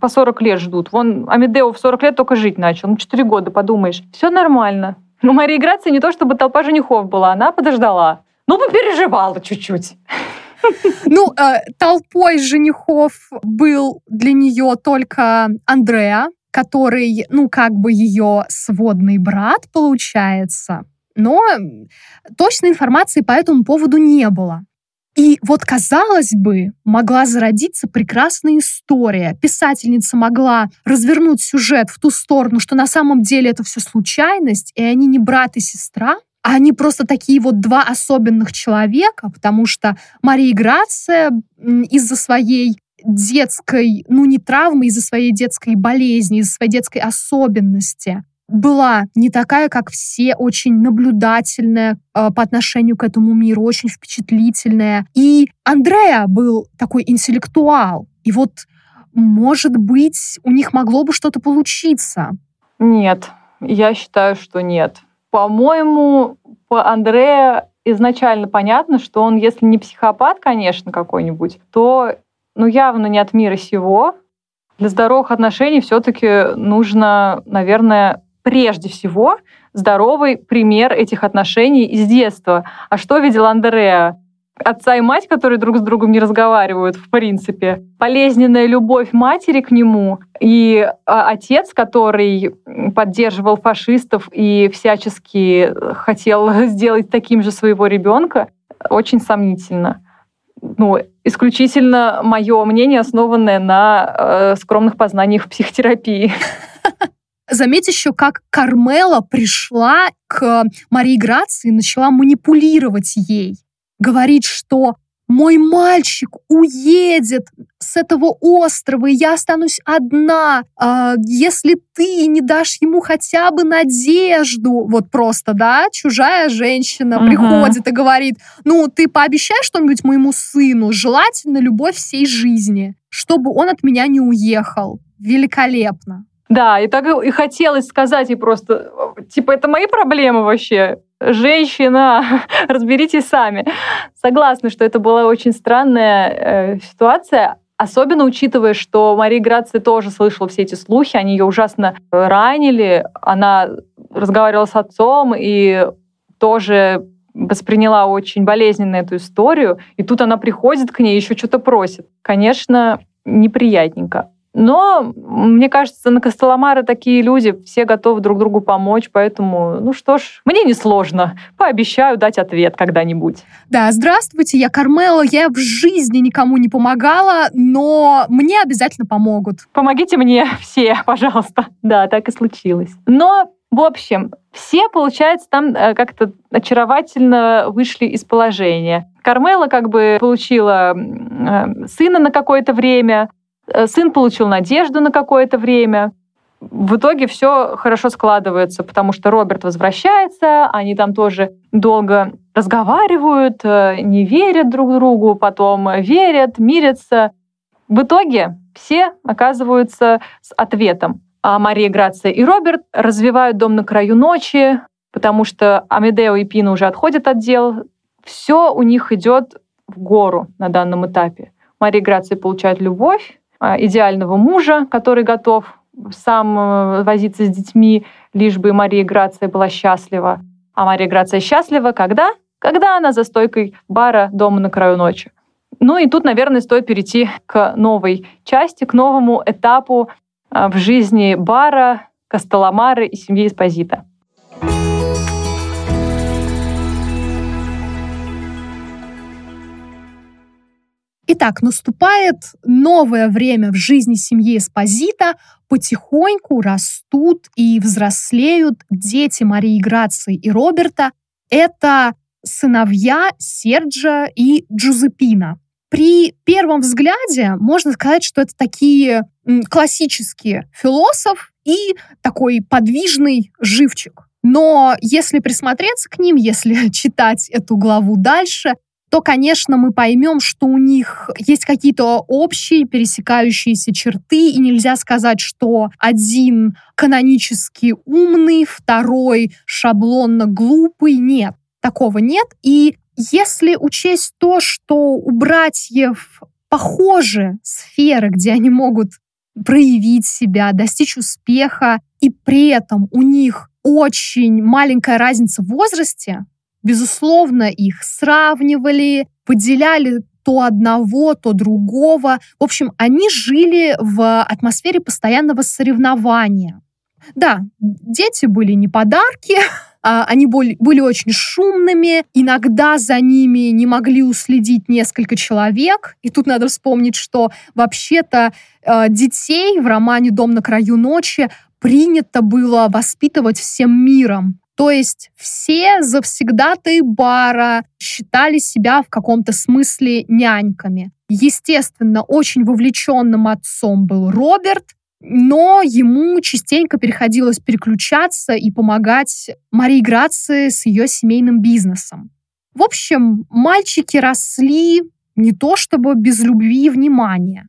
по 40 лет ждут. Вон Амедео в 40 лет только жить начал. Ну 4 года, подумаешь. Все нормально. Но Мария Грация не то чтобы толпа женихов была, она подождала. Ну, попереживала чуть-чуть. [laughs] Ну, э, толпой женихов был для нее только Андреа, который, ну, как бы ее сводный брат, получается но точной информации по этому поводу не было. И вот, казалось бы, могла зародиться прекрасная история. Писательница могла развернуть сюжет в ту сторону, что на самом деле это все случайность, и они не брат и сестра, а они просто такие вот два особенных человека, потому что Мария Грация из-за своей детской, ну не травмы, из-за своей детской болезни, из-за своей детской особенности, была не такая, как все, очень наблюдательная э, по отношению к этому миру, очень впечатлительная. И Андреа был такой интеллектуал. И вот, может быть, у них могло бы что-то получиться. Нет, я считаю, что нет. По-моему, по Андреа изначально понятно, что он, если не психопат, конечно, какой-нибудь, то ну, явно не от мира сего. Для здоровых отношений все-таки нужно, наверное, прежде всего здоровый пример этих отношений из детства. А что видел Андреа? Отца и мать, которые друг с другом не разговаривают, в принципе. Болезненная любовь матери к нему и а, отец, который поддерживал фашистов и всячески хотел [laughs] сделать таким же своего ребенка, очень сомнительно. Ну, исключительно мое мнение, основанное на э, скромных познаниях в психотерапии. [laughs] Заметь еще, как Кармела пришла к Марии Грации и начала манипулировать ей. Говорит, что мой мальчик уедет с этого острова, и я останусь одна. А, если ты не дашь ему хотя бы надежду, вот просто, да, чужая женщина угу. приходит и говорит, ну, ты пообещай что-нибудь моему сыну, желательно любовь всей жизни, чтобы он от меня не уехал. Великолепно. Да, и так и хотелось сказать ей просто, типа, это мои проблемы вообще. Женщина, [laughs] разберитесь сами. Согласна, что это была очень странная э, ситуация, особенно учитывая, что Мария Грация тоже слышала все эти слухи, они ее ужасно ранили. Она разговаривала с отцом и тоже восприняла очень болезненно эту историю. И тут она приходит к ней, еще что-то просит. Конечно, неприятненько. Но, мне кажется, на Костоломара такие люди, все готовы друг другу помочь, поэтому, ну что ж, мне не сложно. Пообещаю дать ответ когда-нибудь. Да, здравствуйте, я Кармела, я в жизни никому не помогала, но мне обязательно помогут. Помогите мне [laughs] все, пожалуйста. Да, так и случилось. Но в общем, все, получается, там э, как-то очаровательно вышли из положения. Кармела как бы получила э, сына на какое-то время, сын получил надежду на какое-то время. В итоге все хорошо складывается, потому что Роберт возвращается, они там тоже долго разговаривают, э, не верят друг другу, потом верят, мирятся. В итоге все оказываются с ответом. А Мария Грация и Роберт развивают дом на краю ночи, потому что Амедео и Пина уже отходят от дел. Все у них идет в гору на данном этапе. Мария Грация получает любовь, идеального мужа, который готов сам э, возиться с детьми, лишь бы Мария Грация была счастлива. А Мария Грация счастлива когда? Когда она за стойкой бара дома на краю ночи. Ну и тут, наверное, стоит перейти к новой части, к новому этапу а, в жизни бара, Костоломары и семьи Эспозита. Итак, наступает новое время в жизни семьи Эспозита. Потихоньку растут и взрослеют дети Марии Грации и Роберта. Это сыновья Серджа и Джузепина. При первом взгляде можно сказать, что это такие классические философ и такой подвижный живчик. Но если присмотреться к ним, если [laughs] читать эту главу дальше, то, конечно, мы поймем, что у них есть какие-то общие пересекающиеся черты, и нельзя сказать, что один канонически умный, второй шаблонно глупый. Нет, такого нет. И если учесть то, что у братьев похожи сферы, где они могут проявить себя, достичь успеха, и при этом у них очень маленькая разница в возрасте, Безусловно, их сравнивали, выделяли то одного, то другого. В общем, они жили в атмосфере постоянного соревнования. Да, дети были не подарки, а, они были, очень шумными, иногда за ними не могли уследить несколько человек. И тут надо вспомнить, что вообще-то а, детей в романе «Дом на краю ночи» принято было воспитывать всем миром. То есть все завсегдатые бара считали себя в каком-то смысле няньками. Естественно, очень вовлеченным отцом был Роберт, но ему частенько приходилось переключаться и помогать Марии Грации с ее семейным бизнесом. В общем, мальчики росли не то чтобы без любви и внимания,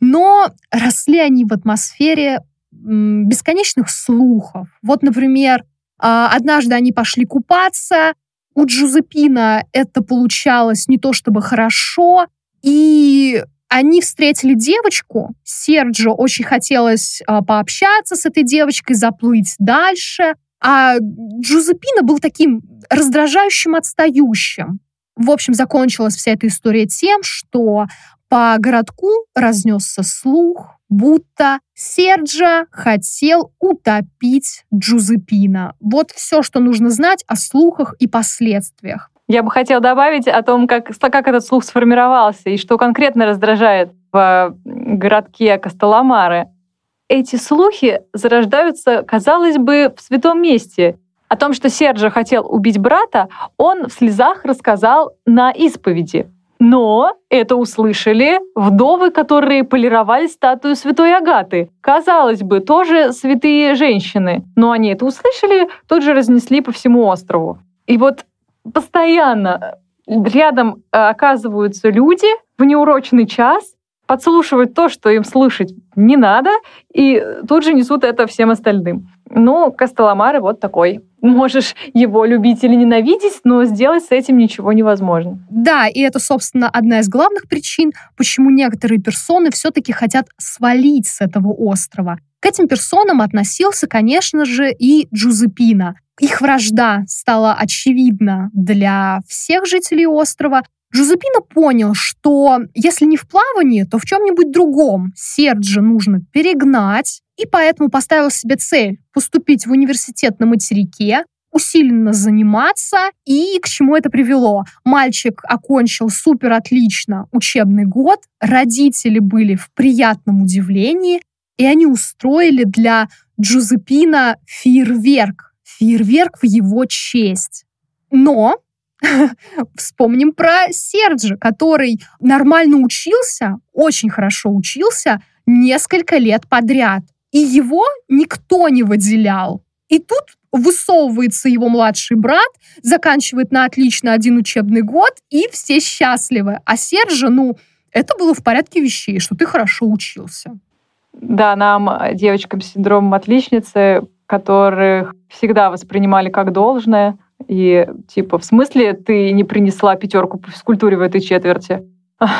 но росли они в атмосфере бесконечных слухов. Вот, например, однажды они пошли купаться, у Джузепина это получалось не то чтобы хорошо, и они встретили девочку, Серджо очень хотелось э, пообщаться с этой девочкой, заплыть дальше, а Джузепина был таким раздражающим, отстающим. В общем, закончилась вся эта история тем, что по городку разнесся слух, будто Серджа хотел утопить Джузепина. Вот все, что нужно знать о слухах и последствиях. Я бы хотела добавить о том, как, как этот слух сформировался и что конкретно раздражает в городке Костоломары. Эти слухи зарождаются, казалось бы, в святом месте. О том, что Серджа хотел убить брата, он в слезах рассказал на исповеди. Но это услышали вдовы, которые полировали статую святой Агаты. Казалось бы, тоже святые женщины. Но они это услышали, тут же разнесли по всему острову. И вот постоянно рядом э, оказываются люди в неурочный час, подслушивают то, что им слышать не надо, и тут же несут это всем остальным. Ну, Костоломары вот такой. Можешь его любить или ненавидеть, но сделать с этим ничего невозможно. Да, и это, собственно, одна из главных причин, почему некоторые персоны все-таки хотят свалить с этого острова. К этим персонам относился, конечно же, и Джузепина, их вражда стала очевидна для всех жителей острова. Джузепино понял, что если не в плавании, то в чем-нибудь другом Серджа нужно перегнать, и поэтому поставил себе цель поступить в университет на материке, усиленно заниматься, и к чему это привело? Мальчик окончил супер отлично учебный год, родители были в приятном удивлении, и они устроили для Джузепина фейерверк фейерверк в его честь. Но [laughs] вспомним про Серджа, который нормально учился, очень хорошо учился несколько лет подряд. И его никто не выделял. И тут высовывается его младший брат, заканчивает на отлично один учебный год, и все счастливы. А Сержа, ну, это было в порядке вещей, что ты хорошо учился. Да, нам, девочкам с синдромом отличницы, которых всегда воспринимали как должное. И типа, в смысле ты не принесла пятерку по физкультуре в этой четверти?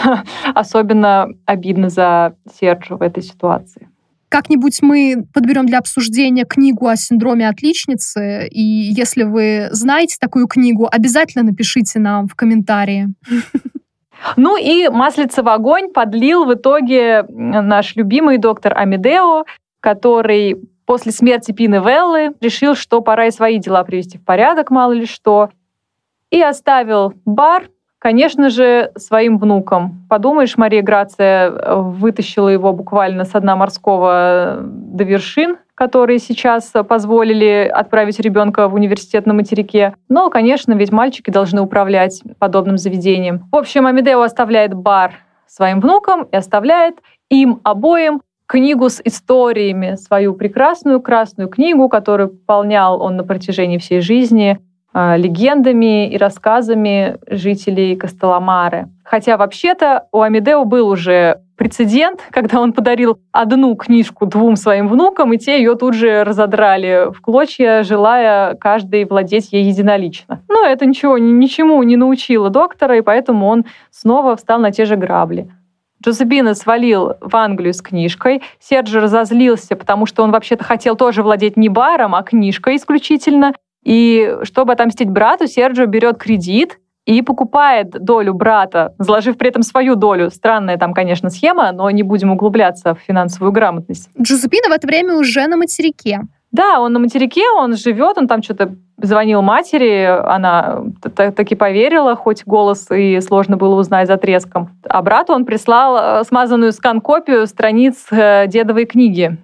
[laughs] Особенно обидно за Серджу в этой ситуации. Как-нибудь мы подберем для обсуждения книгу о синдроме отличницы. И если вы знаете такую книгу, обязательно напишите нам в комментарии. [laughs] Ну и маслица в огонь подлил в итоге наш любимый доктор Амедео, который после смерти Пины Веллы решил, что пора и свои дела привести в порядок, мало ли что, и оставил бар, конечно же, своим внукам. Подумаешь, Мария Грация э, вытащила его буквально с дна морского до вершин, которые сейчас позволили отправить ребенка в университет на материке. Но, конечно, ведь мальчики должны управлять подобным заведением. В общем, Амедео оставляет бар своим внукам и оставляет им обоим книгу с историями, свою прекрасную красную книгу, которую пополнял он на протяжении всей жизни легендами и рассказами жителей Костоломары. Хотя вообще-то у Амедео был уже прецедент, [laughs] когда он подарил одну книжку двум своим внукам, и те ее тут же разодрали в клочья, желая каждый владеть ей единолично. Но это ничего, ничему не научило доктора, и поэтому он снова встал на те же грабли. Джузеппино свалил в Англию с книжкой. Серджио разозлился, потому что он вообще-то хотел тоже владеть не баром, а книжкой исключительно. И чтобы отомстить брату, Серджио берет кредит и покупает долю брата, заложив при этом свою долю. Странная там, конечно, схема, но не будем углубляться в финансовую грамотность. Джузеппино в это время уже на материке. Да, он на материке, он живет, он там что-то звонил матери, она таки поверила, хоть голос и сложно было узнать за треском. А брату он прислал э, смазанную скан-копию страниц э, дедовой книги,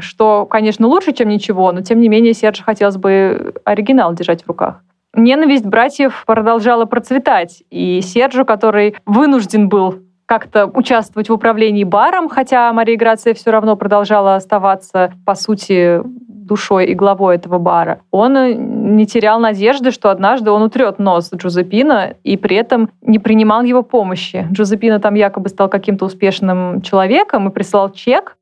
что, конечно, лучше, чем ничего, но тем не менее Серж хотелось бы оригинал держать в руках. Ненависть братьев продолжала процветать, и Серджу, который вынужден был как-то участвовать в управлении баром, хотя Мария Грация все равно продолжала оставаться, по сути, душой и главой этого бара. Он не терял надежды, что однажды он утрет нос Джузепина и при этом не принимал его помощи. Джузепина там якобы стал каким-то успешным человеком и прислал чек.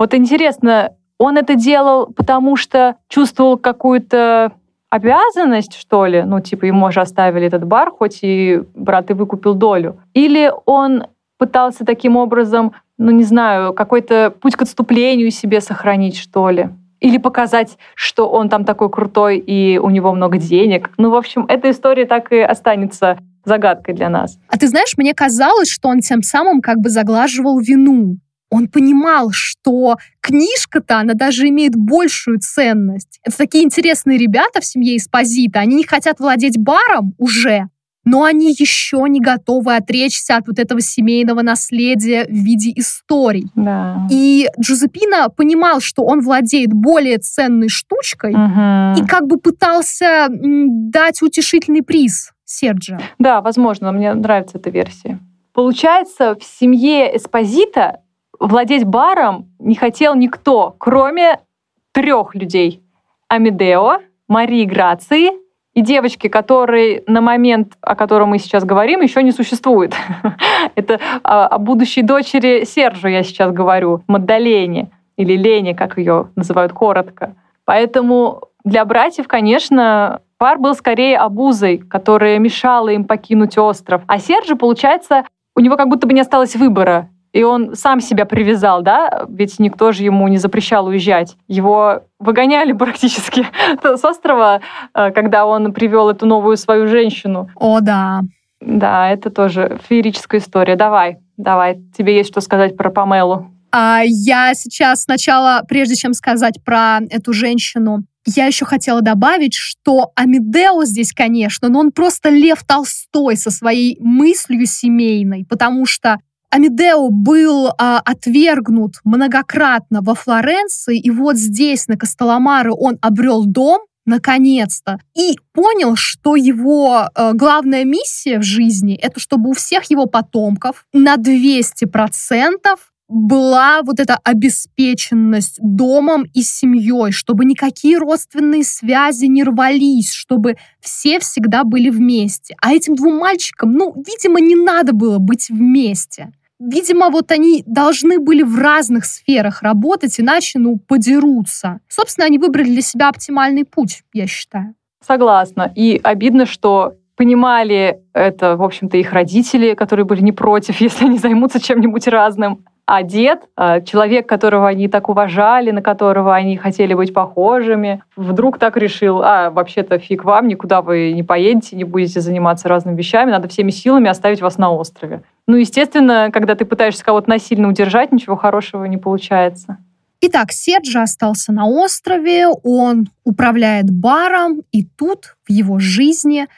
Вот интересно, он это делал, потому что чувствовал какую-то обязанность, что ли, ну, типа, ему же оставили этот бар, хоть и брат и выкупил долю. Или он пытался таким образом, ну, не знаю, какой-то путь к отступлению себе сохранить, что ли. Или показать, что он там такой крутой и у него много денег. Ну, в общем, эта история так и останется загадкой для нас. А ты знаешь, мне казалось, что он тем самым как бы заглаживал вину он понимал, что книжка-то, она даже имеет большую ценность. Это такие интересные ребята в семье Эспозита. Они не хотят владеть баром уже, но они еще не готовы отречься от вот этого семейного наследия в виде историй. Да. И Джузепина понимал, что он владеет более ценной штучкой угу. и как бы пытался дать утешительный приз Серджио. Да, возможно, мне нравится эта версия. Получается, в семье Эспозита владеть баром не хотел никто, кроме трех людей. Амедео, Марии Грации и девочки, которые на момент, о котором мы сейчас говорим, еще не существует. [laughs] Это о будущей дочери Сержу я сейчас говорю, Маддалене или Лене, как ее называют коротко. Поэтому для братьев, конечно, пар был скорее обузой, которая мешала им покинуть остров. А Сержу, получается, у него как будто бы не осталось выбора и он сам себя привязал, да, ведь никто же ему не запрещал уезжать. Его выгоняли [laughs] практически с острова, э, когда он привел эту новую свою женщину. О, да. Да, это тоже феерическая история. Давай, давай, тебе есть что сказать про Памелу. А я сейчас сначала, прежде чем сказать про эту женщину, я еще хотела добавить, что Амидео здесь, конечно, но он просто Лев Толстой со своей мыслью семейной, потому что Амедео был а, отвергнут многократно во Флоренции, и вот здесь, на Костоломаре, он обрел дом, наконец-то, и понял, что его э, главная миссия в жизни — это чтобы у всех его потомков на 200% была вот эта обеспеченность домом и семьей, чтобы никакие родственные связи не рвались, чтобы все всегда были вместе. А этим двум мальчикам, ну, видимо, не надо было быть вместе. Видимо, вот они должны были в разных сферах работать, иначе, ну, подерутся. Собственно, они выбрали для себя оптимальный путь, я считаю. Согласна. И обидно, что понимали это, в общем-то, их родители, которые были не против, [laughs] если они займутся чем-нибудь разным. А дед, а, человек, которого они так уважали, на которого они хотели быть похожими, вдруг так решил, а, вообще-то фиг вам, никуда вы не поедете, не будете заниматься разными вещами, надо всеми силами оставить вас на острове. Ну, естественно, когда ты пытаешься кого-то насильно удержать, ничего хорошего не получается. Итак, Седжа остался на острове, он управляет баром, и тут в его жизни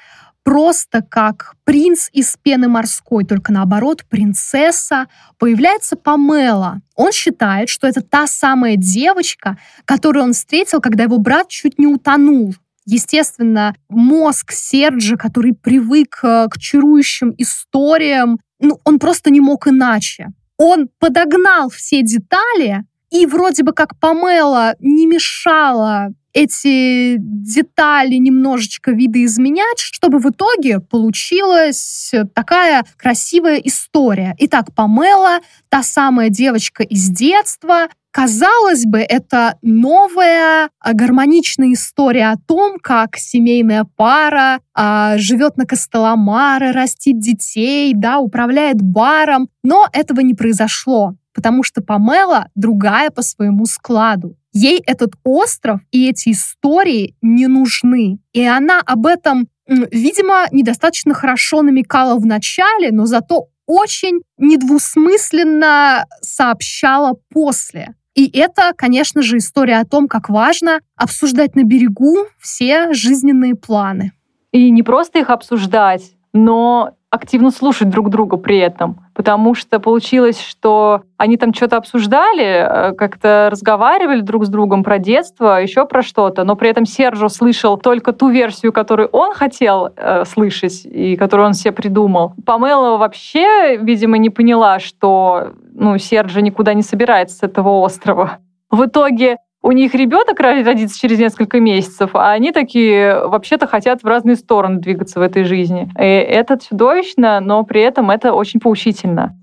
просто как принц из пены морской, только наоборот, принцесса, появляется Памела. Он считает, что это та самая девочка, которую он встретил, когда его брат чуть не утонул. Естественно, мозг Серджа, который привык э, к чарующим историям, ну, он просто не мог иначе. Он подогнал все детали, и вроде бы как Памела не мешала эти детали немножечко видоизменять, чтобы в итоге получилась такая красивая история. Итак, Памела, та самая девочка из детства, Казалось бы, это новая а, гармоничная история о том, как семейная пара а, живет на Костоломаре, растит детей, да, управляет баром. Но этого не произошло, потому что Памела другая по своему складу. Ей этот остров и эти истории не нужны. И она об этом, видимо, недостаточно хорошо намекала в начале, но зато очень недвусмысленно сообщала после. И это, конечно же, история о том, как важно обсуждать на берегу все жизненные планы. И не просто их обсуждать, но активно слушать друг друга при этом. Потому что получилось, что они там что-то обсуждали, э, как-то разговаривали друг с другом про детство, еще про что-то, но при этом Сержо слышал только ту версию, которую он хотел э, слышать и которую он себе придумал. Памела вообще, видимо, не поняла, что ну, Серджо никуда не собирается с этого острова. В итоге у них ребенок родится через несколько месяцев, а они такие вообще-то хотят в разные стороны двигаться в этой жизни. И это чудовищно, но при этом это очень поучительно.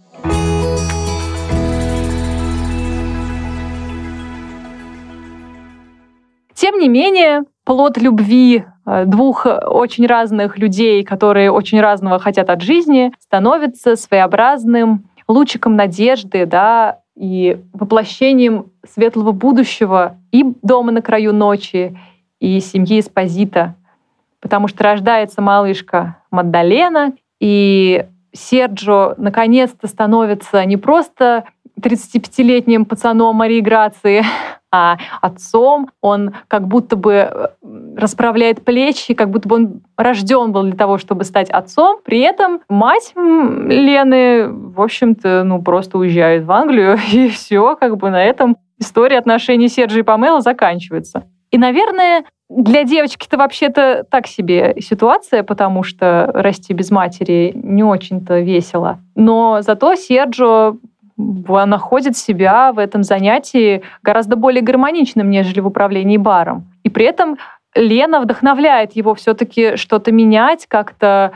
Тем не менее, плод любви э, двух очень разных людей, которые очень разного хотят от жизни, становится своеобразным лучиком надежды, да, и воплощением светлого будущего и дома на краю ночи, и семьи Эспозита. Потому что рождается малышка Маддалена, и Серджо наконец-то становится не просто 35-летним пацаном Марии Грации, [laughs] а отцом. Он как будто бы э, расправляет плечи, как будто бы он рожден был для того, чтобы стать отцом. При этом мать Лены, в общем-то, ну просто уезжает в Англию, [laughs] и все, как бы на этом история отношений Серджи и Памела заканчивается. И, наверное, для девочки-то вообще-то так себе ситуация, потому что расти без матери не очень-то весело. Но зато Серджо находит себя в этом занятии гораздо более гармоничным, нежели в управлении баром. И при этом Лена вдохновляет его все-таки что-то менять, как-то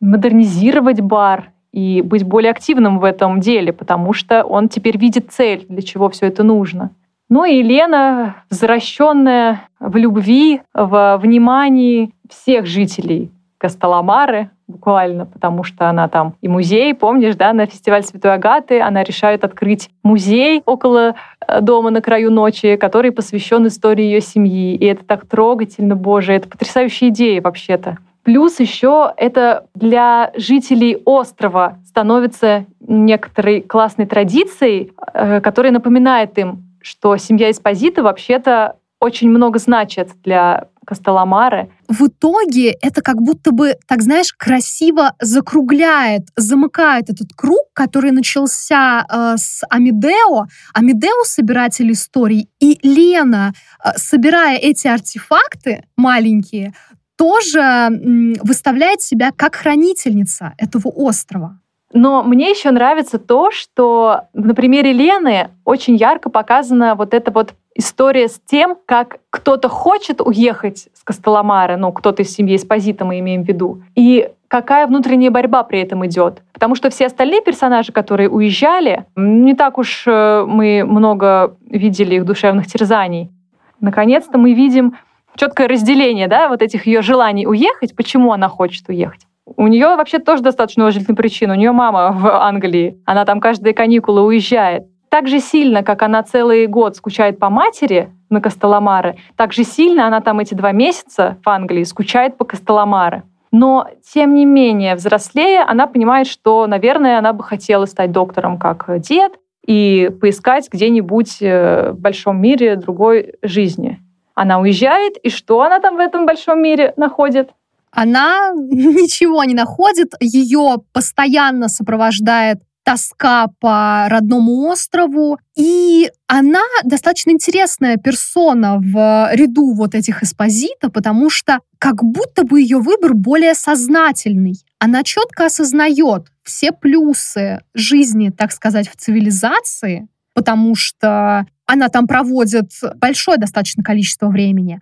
модернизировать бар и быть более активным в этом деле, потому что он теперь видит цель, для чего все это нужно. Ну и Лена, возвращенная в любви, в внимании всех жителей Костоломары, буквально, потому что она там и музей, помнишь, да, на фестиваль Святой Агаты она решает открыть музей около э, дома на краю ночи, который посвящен истории ее семьи. И это так трогательно, боже, это потрясающая идея вообще-то. Плюс еще это для жителей острова становится некоторой классной традицией, э, которая напоминает им, что семья Эспозита вообще-то очень много значит для Костоломары. В итоге это как будто бы, так знаешь, красиво закругляет, замыкает этот круг, который начался э, с Амидео. Амидео — собиратель историй, и Лена, э, собирая эти артефакты маленькие, тоже м, выставляет себя как хранительница этого острова. Но мне еще нравится то, что на примере Лены очень ярко показана вот эта вот история с тем, как кто-то хочет уехать с Костоломары, ну, кто-то из семьи Эспозита мы имеем в виду, и какая внутренняя борьба при этом идет. Потому что все остальные персонажи, которые уезжали, не так уж э, мы много видели их душевных терзаний. Наконец-то мы видим четкое разделение да, вот этих ее желаний уехать, почему она хочет уехать. У нее вообще тоже достаточно уважительная причина. У нее мама в Англии. Она там каждые каникулы уезжает. Так же сильно, как она целый год скучает по матери на Костоломары, так же сильно она там эти два месяца в Англии скучает по Костоломары. Но, тем не менее, взрослея, она понимает, что, наверное, она бы хотела стать доктором как дед и поискать где-нибудь э, в большом мире другой жизни. Она уезжает, и что она там в этом большом мире находит? Она [laughs] ничего не находит, ее постоянно сопровождает тоска по родному острову. И она достаточно интересная персона в ряду вот этих эспозита, потому что как будто бы ее выбор более сознательный. Она четко осознает все плюсы жизни, так сказать, в цивилизации, потому что она там проводит большое достаточно количество времени.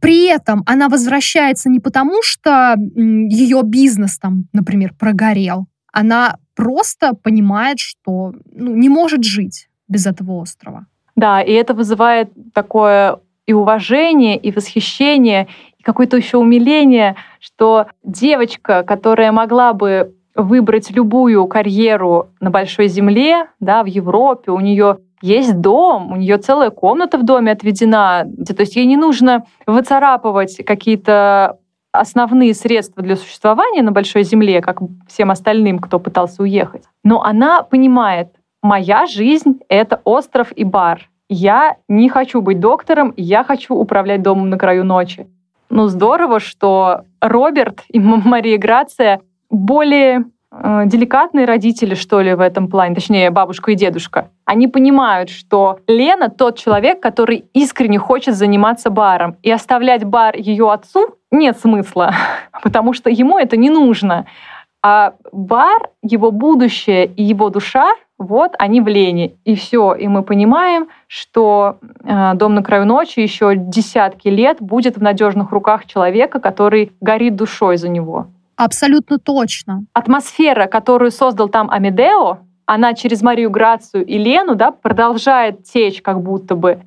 При этом она возвращается не потому, что ее бизнес там, например, прогорел. Она просто понимает, что ну, не может жить без этого острова. Да, и это вызывает такое и уважение, и восхищение, и какое-то еще умиление, что девочка, которая могла бы выбрать любую карьеру на большой земле, да, в Европе, у нее есть дом, у нее целая комната в доме отведена, то есть ей не нужно выцарапывать какие-то основные средства для существования на большой земле, как всем остальным, кто пытался уехать. Но она понимает, моя жизнь — это остров и бар. Я не хочу быть доктором, я хочу управлять домом на краю ночи. Ну, здорово, что Роберт и Мария Грация более деликатные родители, что ли, в этом плане, точнее, бабушка и дедушка. Они понимают, что Лена тот человек, который искренне хочет заниматься баром. И оставлять бар ее отцу нет смысла, [laughs] потому что ему это не нужно. А бар, его будущее и его душа, вот они в Лене. И все. И мы понимаем, что э, дом на краю ночи еще десятки лет будет в надежных руках человека, который горит душой за него. Абсолютно точно. Атмосфера, которую создал там Амедео, она через Марию Грацию и Лену да, продолжает течь как будто бы.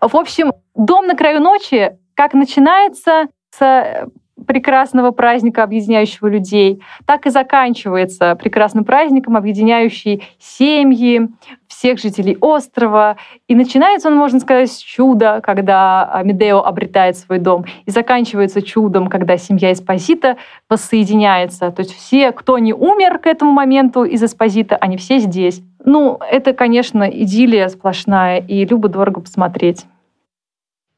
В общем, «Дом на краю ночи» как начинается с прекрасного праздника, объединяющего людей, так и заканчивается прекрасным праздником, объединяющий семьи всех жителей острова. И начинается он, можно сказать, с чуда, когда Медео обретает свой дом, и заканчивается чудом, когда семья Эспозита воссоединяется. То есть все, кто не умер к этому моменту из Эспозита, они все здесь. Ну, это, конечно, идиллия сплошная, и любо-дорого посмотреть.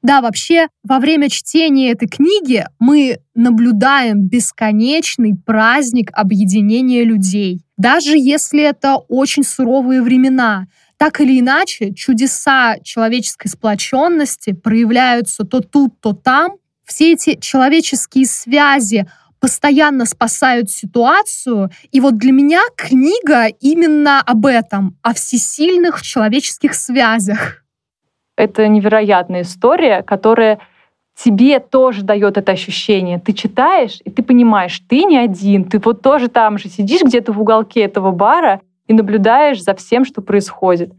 Да, вообще, во время чтения этой книги мы наблюдаем бесконечный праздник объединения людей. Даже если это очень суровые времена, так или иначе, чудеса человеческой сплоченности проявляются то тут, то там. Все эти человеческие связи постоянно спасают ситуацию. И вот для меня книга именно об этом, о всесильных человеческих связях это невероятная история, которая тебе тоже дает это ощущение. Ты читаешь, и ты понимаешь, ты не один, ты вот тоже там же сидишь где-то в уголке этого бара и наблюдаешь за всем, что происходит.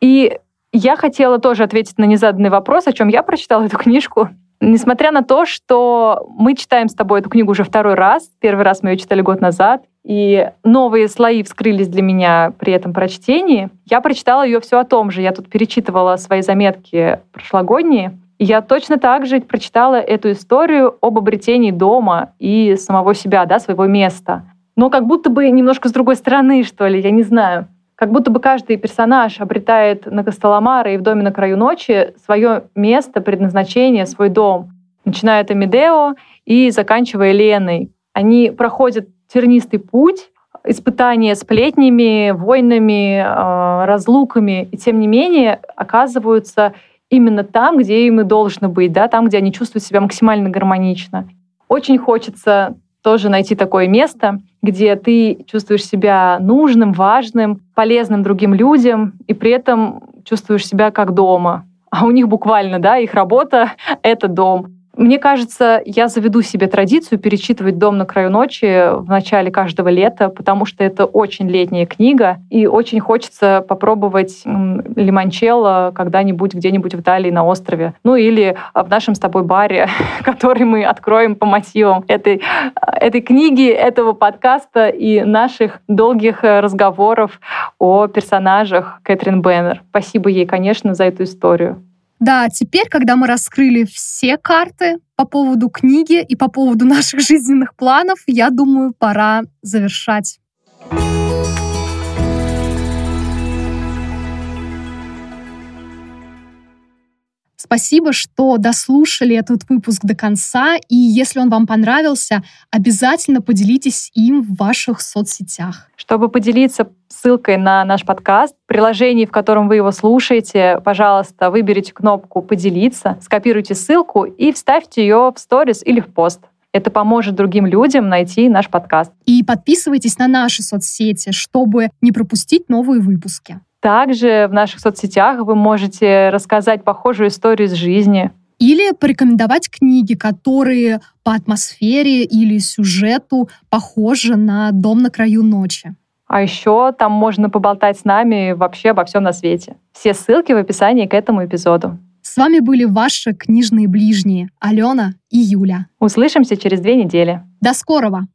И я хотела тоже ответить на незаданный вопрос, о чем я прочитала эту книжку. Несмотря на то, что мы читаем с тобой эту книгу уже второй раз, первый раз мы ее читали год назад, и новые слои вскрылись для меня при этом прочтении. Я прочитала ее все о том же. Я тут перечитывала свои заметки прошлогодние. И я точно так же прочитала эту историю об обретении дома и самого себя, да, своего места. Но как будто бы немножко с другой стороны, что ли, я не знаю. Как будто бы каждый персонаж обретает на Костоломара и в доме на краю ночи свое место, предназначение, свой дом. Начиная от Амедео и заканчивая Леной. Они проходят тернистый путь, испытания сплетнями, войнами, а, разлуками, и тем не менее оказываются именно там, где им и должно быть, да, там, где они чувствуют себя максимально гармонично. Очень хочется тоже найти такое место, где ты чувствуешь себя нужным, важным, полезным другим людям, и при этом чувствуешь себя как дома. А у них буквально, да, их работа — это дом. Мне кажется, я заведу себе традицию перечитывать «Дом на краю ночи» в начале каждого лета, потому что это очень летняя книга, и очень хочется попробовать лимончелло когда-нибудь где-нибудь в Италии на острове. Ну или в нашем с тобой баре, [laughs] который мы откроем по мотивам этой, этой книги, этого подкаста и наших долгих разговоров о персонажах Кэтрин Беннер. Спасибо ей, конечно, за эту историю. Да, теперь, когда мы раскрыли все карты по поводу книги и по поводу [laughs] наших жизненных планов, я думаю, пора завершать. Спасибо, что дослушали этот выпуск до конца. И если он вам понравился, обязательно поделитесь им в ваших соцсетях. Чтобы поделиться ссылкой на наш подкаст, в приложении, в котором вы его слушаете, пожалуйста, выберите кнопку «Поделиться», скопируйте ссылку и вставьте ее в сторис или в пост. Это поможет другим людям найти наш подкаст. И подписывайтесь на наши соцсети, чтобы не пропустить новые выпуски. Также в наших соцсетях вы можете рассказать похожую историю из жизни. Или порекомендовать книги, которые по атмосфере или сюжету похожи на «Дом на краю ночи». А еще там можно поболтать с нами вообще обо всем на свете. Все ссылки в описании к этому эпизоду. С вами были ваши книжные ближние Алена и Юля. Услышимся через две недели. До скорого!